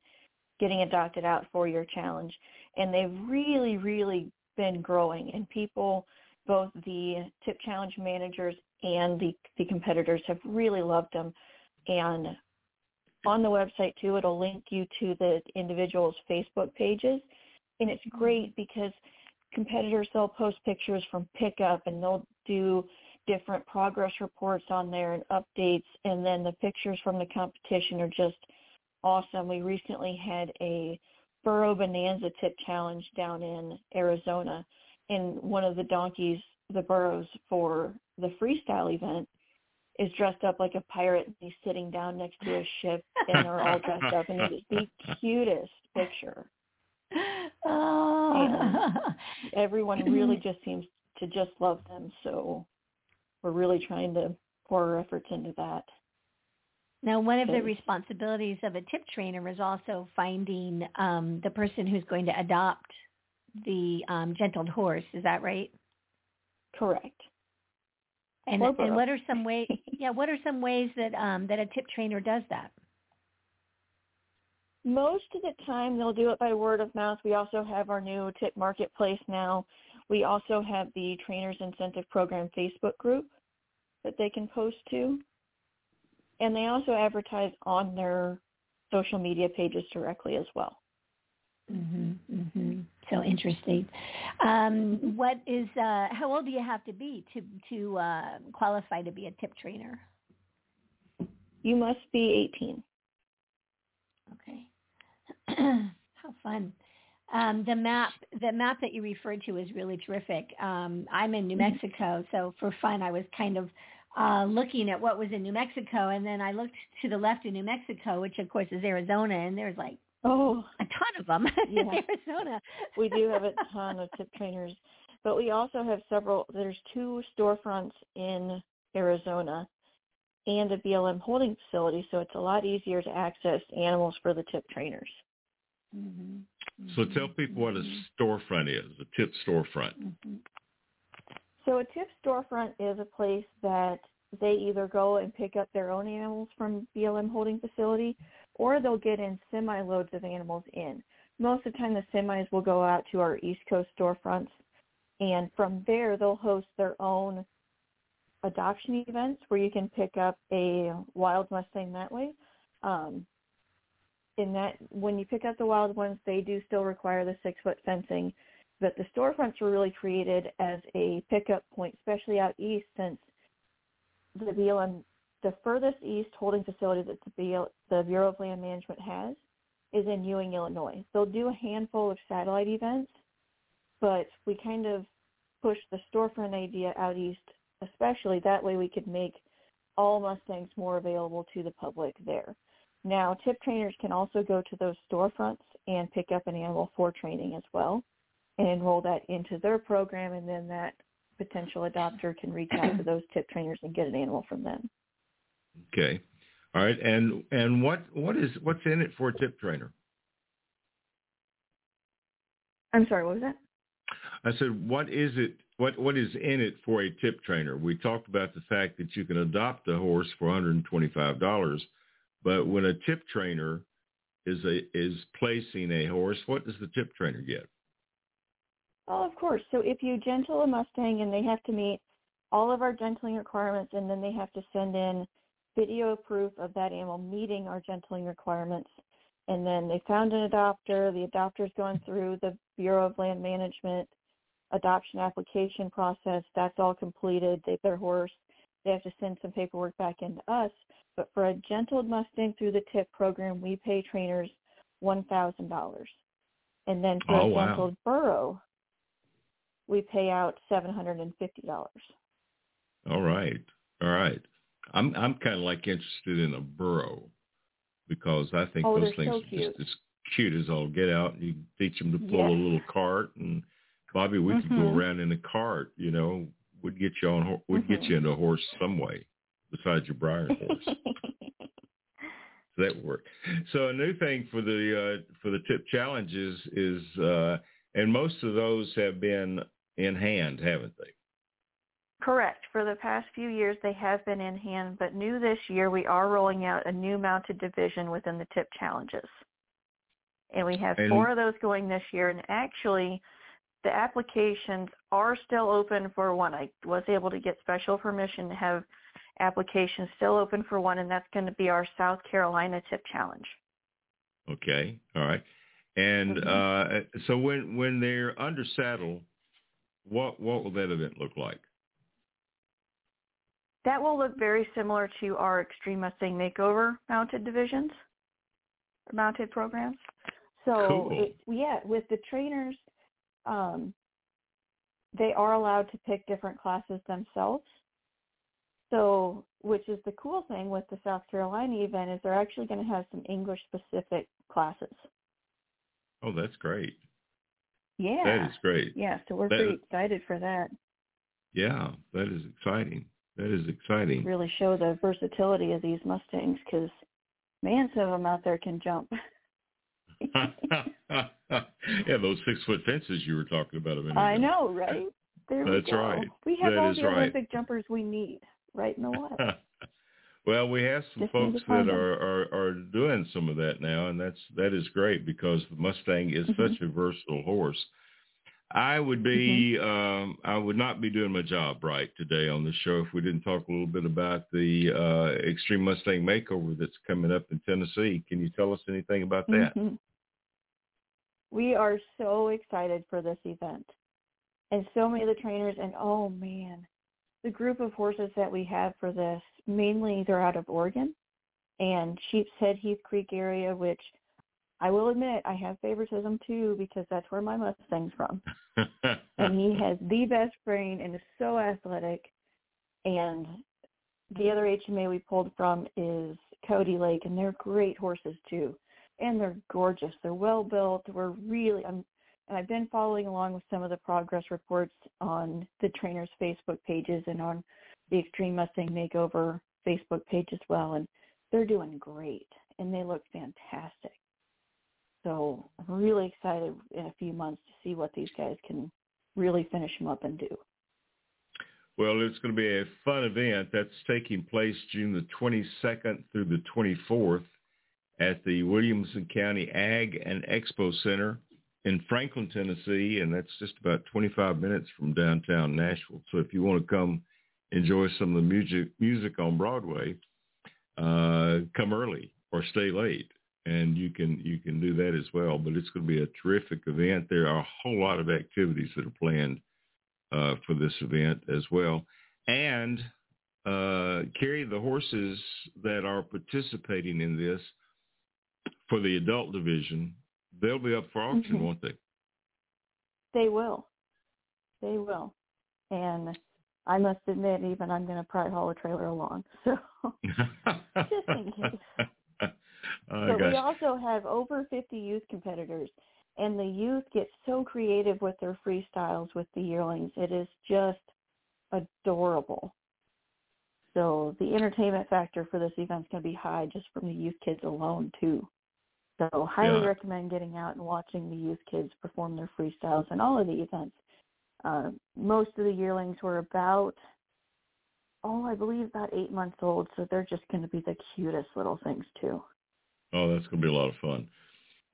getting adopted out for your challenge. And they've really, really been growing, and people, both the tip challenge managers and the, the competitors have really loved them. And on the website too, it'll link you to the individuals' Facebook pages. And it's mm-hmm. great because competitors, they'll post pictures from pickup and they'll do different progress reports on there and updates and then the pictures from the competition are just awesome. We recently had a burro bonanza tip challenge down in Arizona and one of the donkeys, the burros for the freestyle event is dressed up like a pirate and he's sitting down next to a ship and they're all dressed up and it is the cutest picture. Oh. And everyone really just seems to just love them. So we're really trying to pour our efforts into that. Now, one of the responsibilities of a tip trainer is also finding um, the person who's going to adopt the um, gentled horse. Is that right? Correct. And, and what are some ways? [laughs] Yeah, what are some ways that um, that a tip trainer does that? Most of the time they'll do it by word of mouth. We also have our new tip marketplace now. We also have the Trainers Incentive Program Facebook group that they can post to. And they also advertise on their social media pages directly as well. hmm hmm So interesting. Um, what is? Uh, how old do you have to be to to uh, qualify to be a tip trainer? You must be 18. Okay. [clears throat] How fun. Um, the map, the map that you referred to is really terrific. Um, I'm in New Mexico, so for fun, I was kind of uh, looking at what was in New Mexico, and then I looked to the left of New Mexico, which of course is Arizona, and there's like Oh, a ton of them [laughs] in Arizona. we do have a [laughs] ton of tip trainers, but we also have several. There's two storefronts in Arizona and a BLM holding facility, so it's a lot easier to access animals for the tip trainers. Mhm. So tell people what a storefront is, a tip storefront. Mhm. So a tip storefront is a place that they either go and pick up their own animals from BLM holding facility or they'll get in semi loads of animals in. Most of the time the semis will go out to our East Coast storefronts and from there they'll host their own adoption events where you can pick up a wild Mustang that way. Um, in that when you pick up the wild ones, they do still require the six foot fencing, but the storefronts were really created as a pickup point, especially out east, since the BLM, the furthest east holding facility that the, Bureau of Land Management has is in Ewing, Illinois. They'll do a handful of satellite events, but we kind of pushed the storefront idea out east, especially that way we could make all Mustangs more available to the public there. Now, tip trainers can also go to those storefronts and pick up an animal for training as well and enroll that into their program, and then that potential adopter can reach out to those tip trainers and get an animal from them. Okay. All right. And and what what is what's in it for a tip trainer? I'm sorry, what was that? I said, what is it? What what is in it for a tip trainer? We talked about the fact that you can adopt a horse for $125, but when a tip trainer is a is placing a horse, what does the tip trainer get? Oh, of course. So if you gentle a Mustang and they have to meet all of our gentling requirements and then they have to send in video proof of that animal meeting our gentling requirements and then they found an adopter, the adopter's going through the Bureau of Land Management adoption application process, that's all completed. They their horse. They have to send some paperwork back into us. But for a gentled Mustang through the TIP program, we pay trainers one thousand dollars, and then for Oh, a wow. gentled burro, we pay out seven hundred and fifty dollars. All right. All right. I'm I'm kind of like interested in a burro because I think Oh, those things so are just as cute as all get out. And you teach them to pull Yes. a little cart, and Bobby, we could go Mhm. around in a cart. You know, we'd get you on. ho- We'd get you into a horse some way besides your Briar horse. [laughs] So that would work. So a new thing for the uh, for the tip challenges is, uh, and most of those have been in hand, haven't they? Correct. For the past few years, they have been in hand, but new this year, we are rolling out a new mounted division within the tip challenges. And we have four of those going this year. And actually, the applications are still open for one. I was able to get special permission to have applications still open for one, and that's going to be our South Carolina tip challenge. Okay, all right. And Mhm. uh, so when when they're under saddle, what what will that event look like? That will look very similar to our Extreme Mustang Makeover mounted divisions, mounted programs. So, Cool. it, yeah, with the trainers, um, they are allowed to pick different classes themselves. So, which is the cool thing with the South Carolina event is they're actually going to have some English specific classes. Oh, that's great. Yeah. That is great. yeah, so we're that pretty is- excited for that. Yeah, that is exciting. That is exciting. Really show the versatility of these Mustangs because, man, some of them out there can jump. [laughs] [laughs] yeah, those six foot fences you were talking about a minute I know, right? There we That's go. right. We have That all the right. Olympic jumpers we need right in the water. well, we have some Just folks that are, are are doing some of that now, and that's that is great because the Mustang is Mhm. such a versatile horse. I would be um, I would not be doing my job right today on the show if we didn't talk a little bit about the uh, Extreme Mustang Makeover that's coming up in Tennessee. Can you tell us anything about that? Mhm. We are so excited for this event. And so many of the trainers and oh man, the group of horses that we have for this, mainly they're out of Oregon and Sheep's Head Heath Creek area, which I will admit I have favoritism too because that's where my Mustang's from. [laughs] and he has the best brain and is so athletic. And the other HMA we pulled from is Cody Lake, and they're great horses too, and they're gorgeous. They're well built. We're really, I'm, and I've been following along with some of the progress reports on the trainers' Facebook pages and on the Extreme Mustang Makeover Facebook page as well, and they're doing great, and they look fantastic. So I'm really excited in a few months to see what these guys can really finish them up and do. Well, it's going to be a fun event that's taking place June the 22nd through the 24th at the Williamson County Ag and Expo Center in Franklin, Tennessee, and that's just about 25 minutes from downtown Nashville. So if you want to come enjoy some of the music music on Broadway, uh, come early or stay late, and you can you can do that as well. But it's going to be a terrific event. There are a whole lot of activities that are planned uh, for this event as well. And uh, Cary, the horses that are participating in this for the adult division, they'll be up for auction, Mhm. won't they? They will. They will. And I must admit, even I'm going to probably haul a trailer along. So, [laughs] Just in case. Oh, but we also have over 50 youth competitors, and the youth get so creative with their freestyles with the yearlings. It is just adorable. So the entertainment factor for this event is going to be high just from the youth kids alone too. So highly Yeah. recommend getting out and watching the youth kids perform their freestyles and all of the events. Uh, most of the yearlings were about, oh, I believe about eight months old, so they're just going to be the cutest little things too. Oh, that's going to be a lot of fun.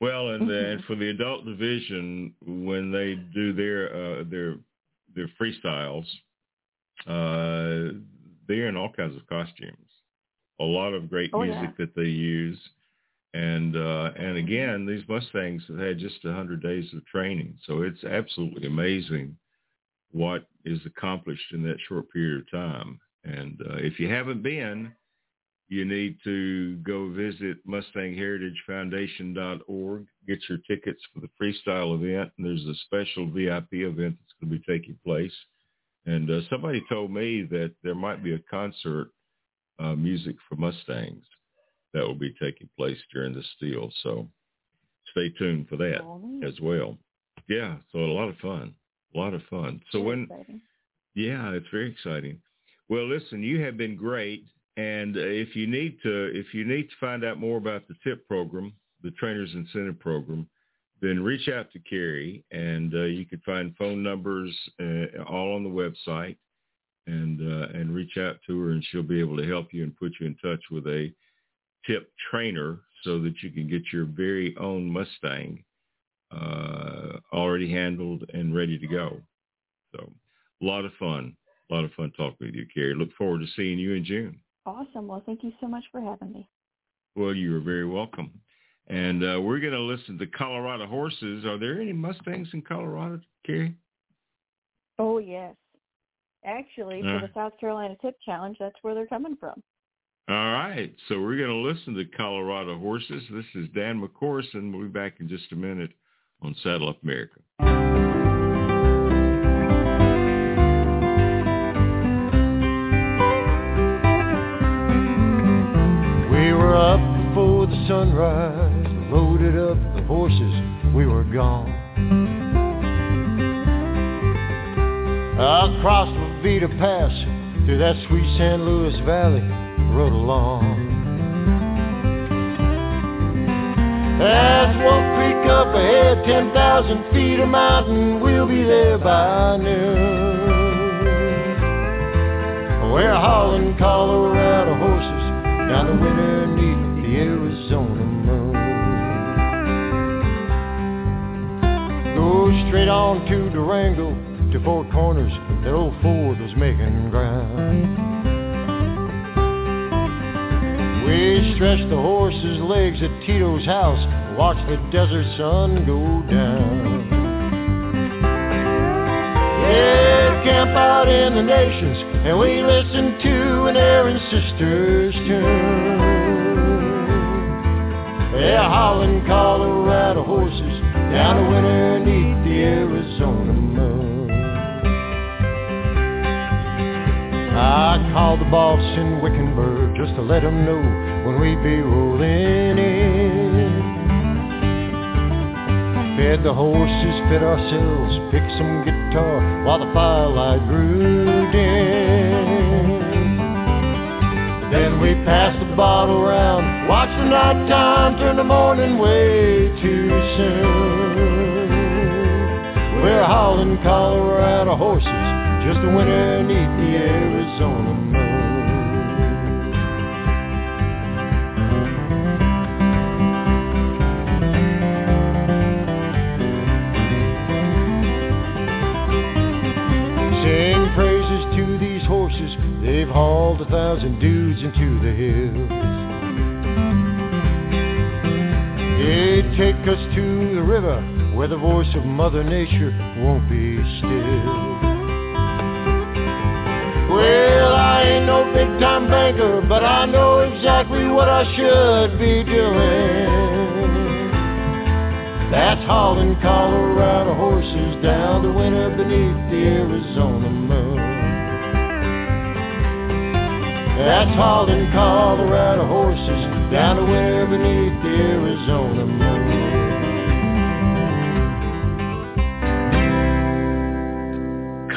Well, and then Mhm. for the adult division, when they do their uh, their their freestyles, uh, they're in all kinds of costumes. A lot of great Oh, music yeah. that they use, and uh, and again, these Mustangs have had just a hundred days of training, so it's absolutely amazing what is accomplished in that short period of time. And uh, if you haven't been, you need to go visit MustangHeritageFoundation.org, get your tickets for the freestyle event. And there's a special VIP event that's going to be taking place. And uh, somebody told me that there might be a concert, uh, music for Mustangs, that will be taking place during this deal. So stay tuned for that as well. Yeah, so a lot of fun, a lot of fun. So when, exciting. yeah, it's very exciting. Well, listen, you have been great, and if you need to, if you need to find out more about the TIP program, the Trainers Incentive Program, then reach out to Cary, and uh, you can find phone numbers uh, all on the website, and uh, and reach out to her, and she'll be able to help you and put you in touch with a tip trainer so that you can get your very own Mustang uh, already handled and ready to go. So a lot of fun, a lot of fun talking with you, Cary. Look forward to seeing you in June. Awesome. Well, thank you so much for having me. Well, you are very welcome. And uh, we're going to listen to Colorado Horses. Are there any Mustangs in Colorado, Cary? Oh, yes. Actually, Uh. for the South Carolina Tip Challenge, that's where they're coming from. All right. So we're going to listen to Colorado Horses. This is Dan McCorison. We'll be back in just a minute on Saddle Up America. Sunrise, loaded up the horses, we were gone. Across La Veta Pass, through that sweet San Luis Valley, rode along. As Wolf Creek up ahead, 10,000 feet of mountain, we'll be there by noon. We're hauling Colorado horses down the winter neath the Arizona moon. Go straight on to Durango, to Four Corners, that old Ford was making ground. We stretched the horses' legs at Tito's house, watched the desert sun go down. Yeah, camp out in the nations, and we listen to an Aaron Sisters tune. They're hauling Colorado horses down the winter neath the Arizona moon. I called the boss in Wickenburg just to let him know when we'd be rolling in. Fed the horses, fed ourselves, picked some guitar while the firelight grew dim. We pass the bottle round, watched the night time turn the morning way too soon. We're hauling Colorado horses, just a winter neath the Arizona hauled a thousand dudes into the hills. They take us to the river where the voice of Mother Nature won't be still. Well, I ain't no big time banker, but I know exactly what I should be doing. That's hauling Colorado horses down the winter beneath the Arizona moon. That's hauling Colorado horses down the winter beneath the Arizona moon.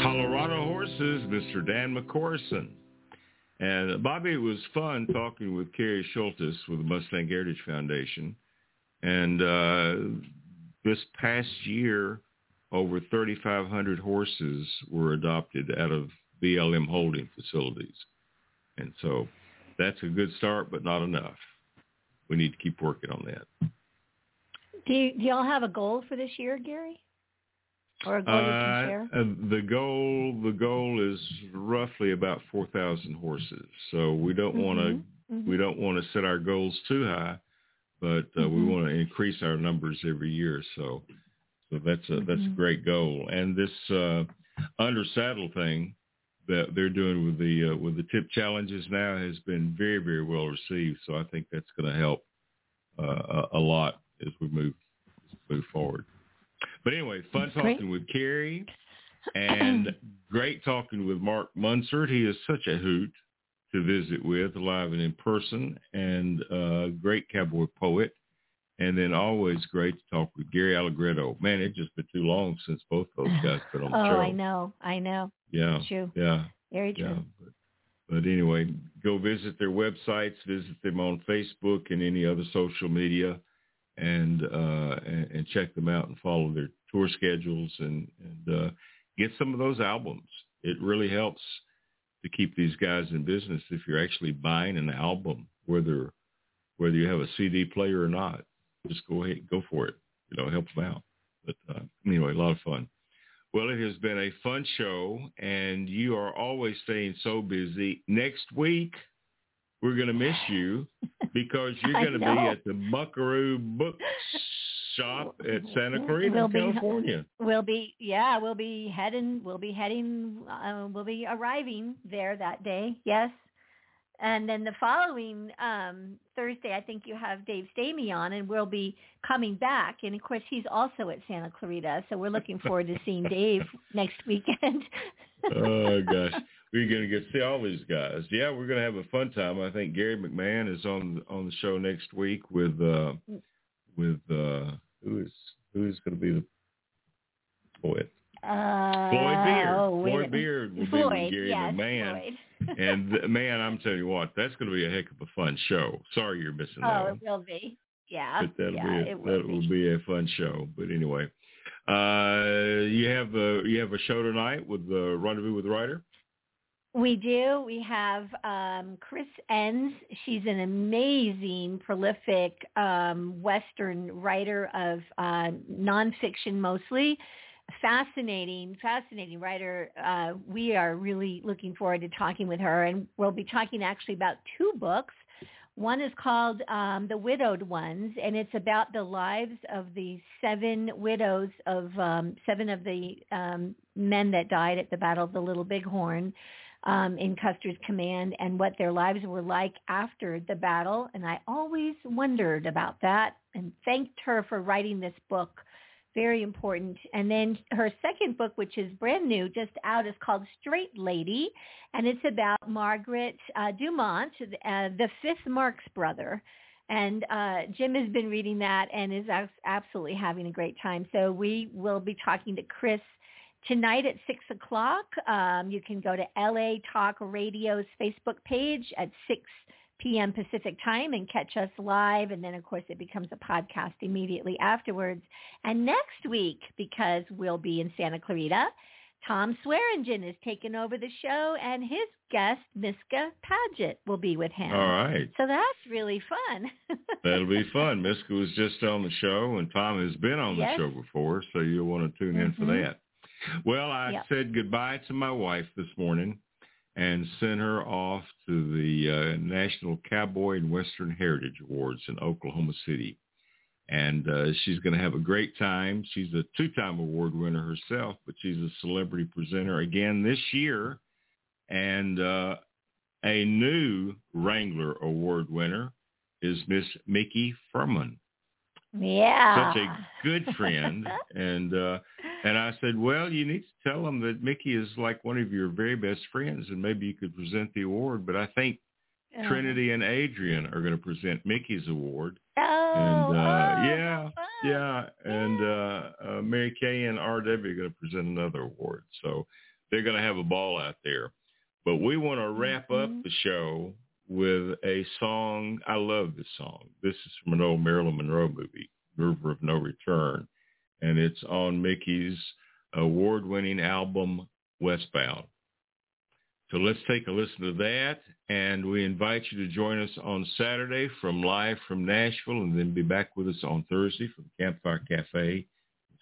Colorado Horses, Mr. Dan McCorison. And Bobby, it was fun talking with Cary Scholtes with the Mustang Heritage Foundation. And uh, this past year, over 3,500 horses were adopted out of BLM holding facilities. And so that's a good start, but not enough. We need to keep working on that. Do, you, do y'all have a goal for this year, Gary? Or a goal you can share? Uh, the goal the goal is roughly about 4,000 horses. So we don't want to Mhm. we don't want to set our goals too high, but uh, we Mhm. want to increase our numbers every year. So so that's a that's a Mhm. great goal. And this uh, under saddle thing that they're doing with the uh, with the tip challenges now has been very very well received. So I think that's going to help uh, a, lot as we move move forward. But anyway, fun Great. talking with Cary and [clears throat] great talking with Mark Munzert. He is such a hoot to visit with live and in person and a great cowboy poet. And then always great to talk with Gary Allegretto. Man, it's just been too long since both those guys been on the [laughs] oh, show. I know. I know. Yeah. True. Yeah. Very true. Yeah. But, but anyway, go visit their websites, visit them on Facebook and any other social media, and uh, and, and check them out and follow their tour schedules and and uh, get some of those albums. It really helps to keep these guys in business if you're actually buying an album, whether whether you have a CD player or not. Just go ahead, and go for it. You know, help them out. But uh, anyway, a lot of fun. Well, it has been a fun show, and you are always staying so busy. Next week, we're going to miss you [laughs] because you're going to be at the Buckaroo Book Shop at Santa Clarita, We'll be- California. We'll be yeah, we'll be heading we'll be heading uh, we'll be arriving there that day. Yes. And then the following um Thursday I think you have Dave Stamey on and we'll be coming back and of course he's also at Santa Clarita. So we're looking [laughs] forward to seeing Dave next weekend. [laughs] oh gosh, we're going to get to see all these guys. Yeah, we're going to have a fun time. I think Gary McMahon is on on the show next week with uh with uh who is who is going to be the poet? Uh, Floyd Beard. oh, Floyd Beard will be Floyd, with Gary yes. Floyd. [laughs] and th- man, I'm telling you what, that's going to be a heck of a fun show. Sorry you're missing that Oh, it will be. Yeah. but that'll yeah, be a, it will that be. will be a fun show. But anyway, uh, you have a you have a show tonight with the Rendezvous with the Writer. We do. We have um, Chris Enss. She's an amazing, prolific um, Western writer of uh, nonfiction mostly. Fascinating, fascinating writer. Uh, we are really looking forward to talking with her, and we'll be talking actually about two books. One is called um, The Widowed Ones, and it's about the lives of the seven widows of um, seven of the um, men that died at the Battle of the Little Bighorn um, in Custer's command and what their lives were like after the battle. And I always wondered about that and thanked her for writing this book. Very important. And then her second book, which is brand new, just out, is called Straight Lady. And it's about Margaret uh, Dumont, uh, the fifth Marx brother. And uh, Jim has been reading that and is absolutely having a great time. So we will be talking to Chris tonight at 6 o'clock. Um, you can go to LA Talk Radio's Facebook page at 6 p.m. Pacific time and catch us live. And then, of course, it becomes a podcast immediately afterwards. And next week, because we'll be in Santa Clarita, Tom Swearingen is taking over the show, and his guest, Miska Paget, will be with him. All right, So that's really fun. [laughs] that'll be fun. Miska was just on the show, and Tom has been on the Yes. show before, so you'll want to tune in for Mhm. that. Well, I Yep. said goodbye to my wife this morning and sent her off to the uh, National Cowboy and Western Heritage Awards in Oklahoma City. And uh, she's going to have a great time. She's a two-time award winner herself, but she's a celebrity presenter again this year. And uh, a new Wrangler Award winner is Miss Micki Fuhrman yeah. such a good friend and uh and I said, "Well, you need to tell them that Micki is like one of your very best friends and maybe you could present the award, but I think Uh, Trinity and Adrian are going to present Micki's award." Oh, and uh oh, yeah, yeah, and uh, uh Mary Kay and RW are going to present another award. So they're going to have a ball out there. But we want to wrap up Mhm. the show with a song. I love this song. This is from an old Marilyn Monroe movie, River of No Return, and it's on Micki's award-winning album Westbound. So let's take a listen to that, and we invite you to join us on Saturday from live from Nashville, and then be back with us on Thursday from Campfire Cafe,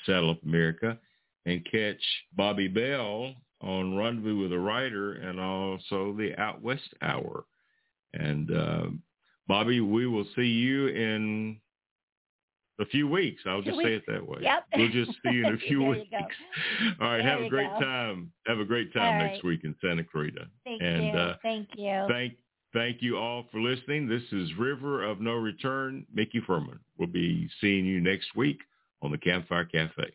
Saddle Up America, and catch Bobby Bell on Rendezvous with a Writer, and also the Out West Hour. And uh, Bobby, we will see you in a few weeks. I'll just say it that way. Yep. We'll just see you in a [laughs] few weeks. [laughs] All right. There have a great go. time. Have a great All time right. next week in Santa Clarita. Thank and you. uh, Thank you. thank thank you all for listening. This is River of No Return. Micki Fuhrman. We'll be seeing you next week on the Campfire Cafe.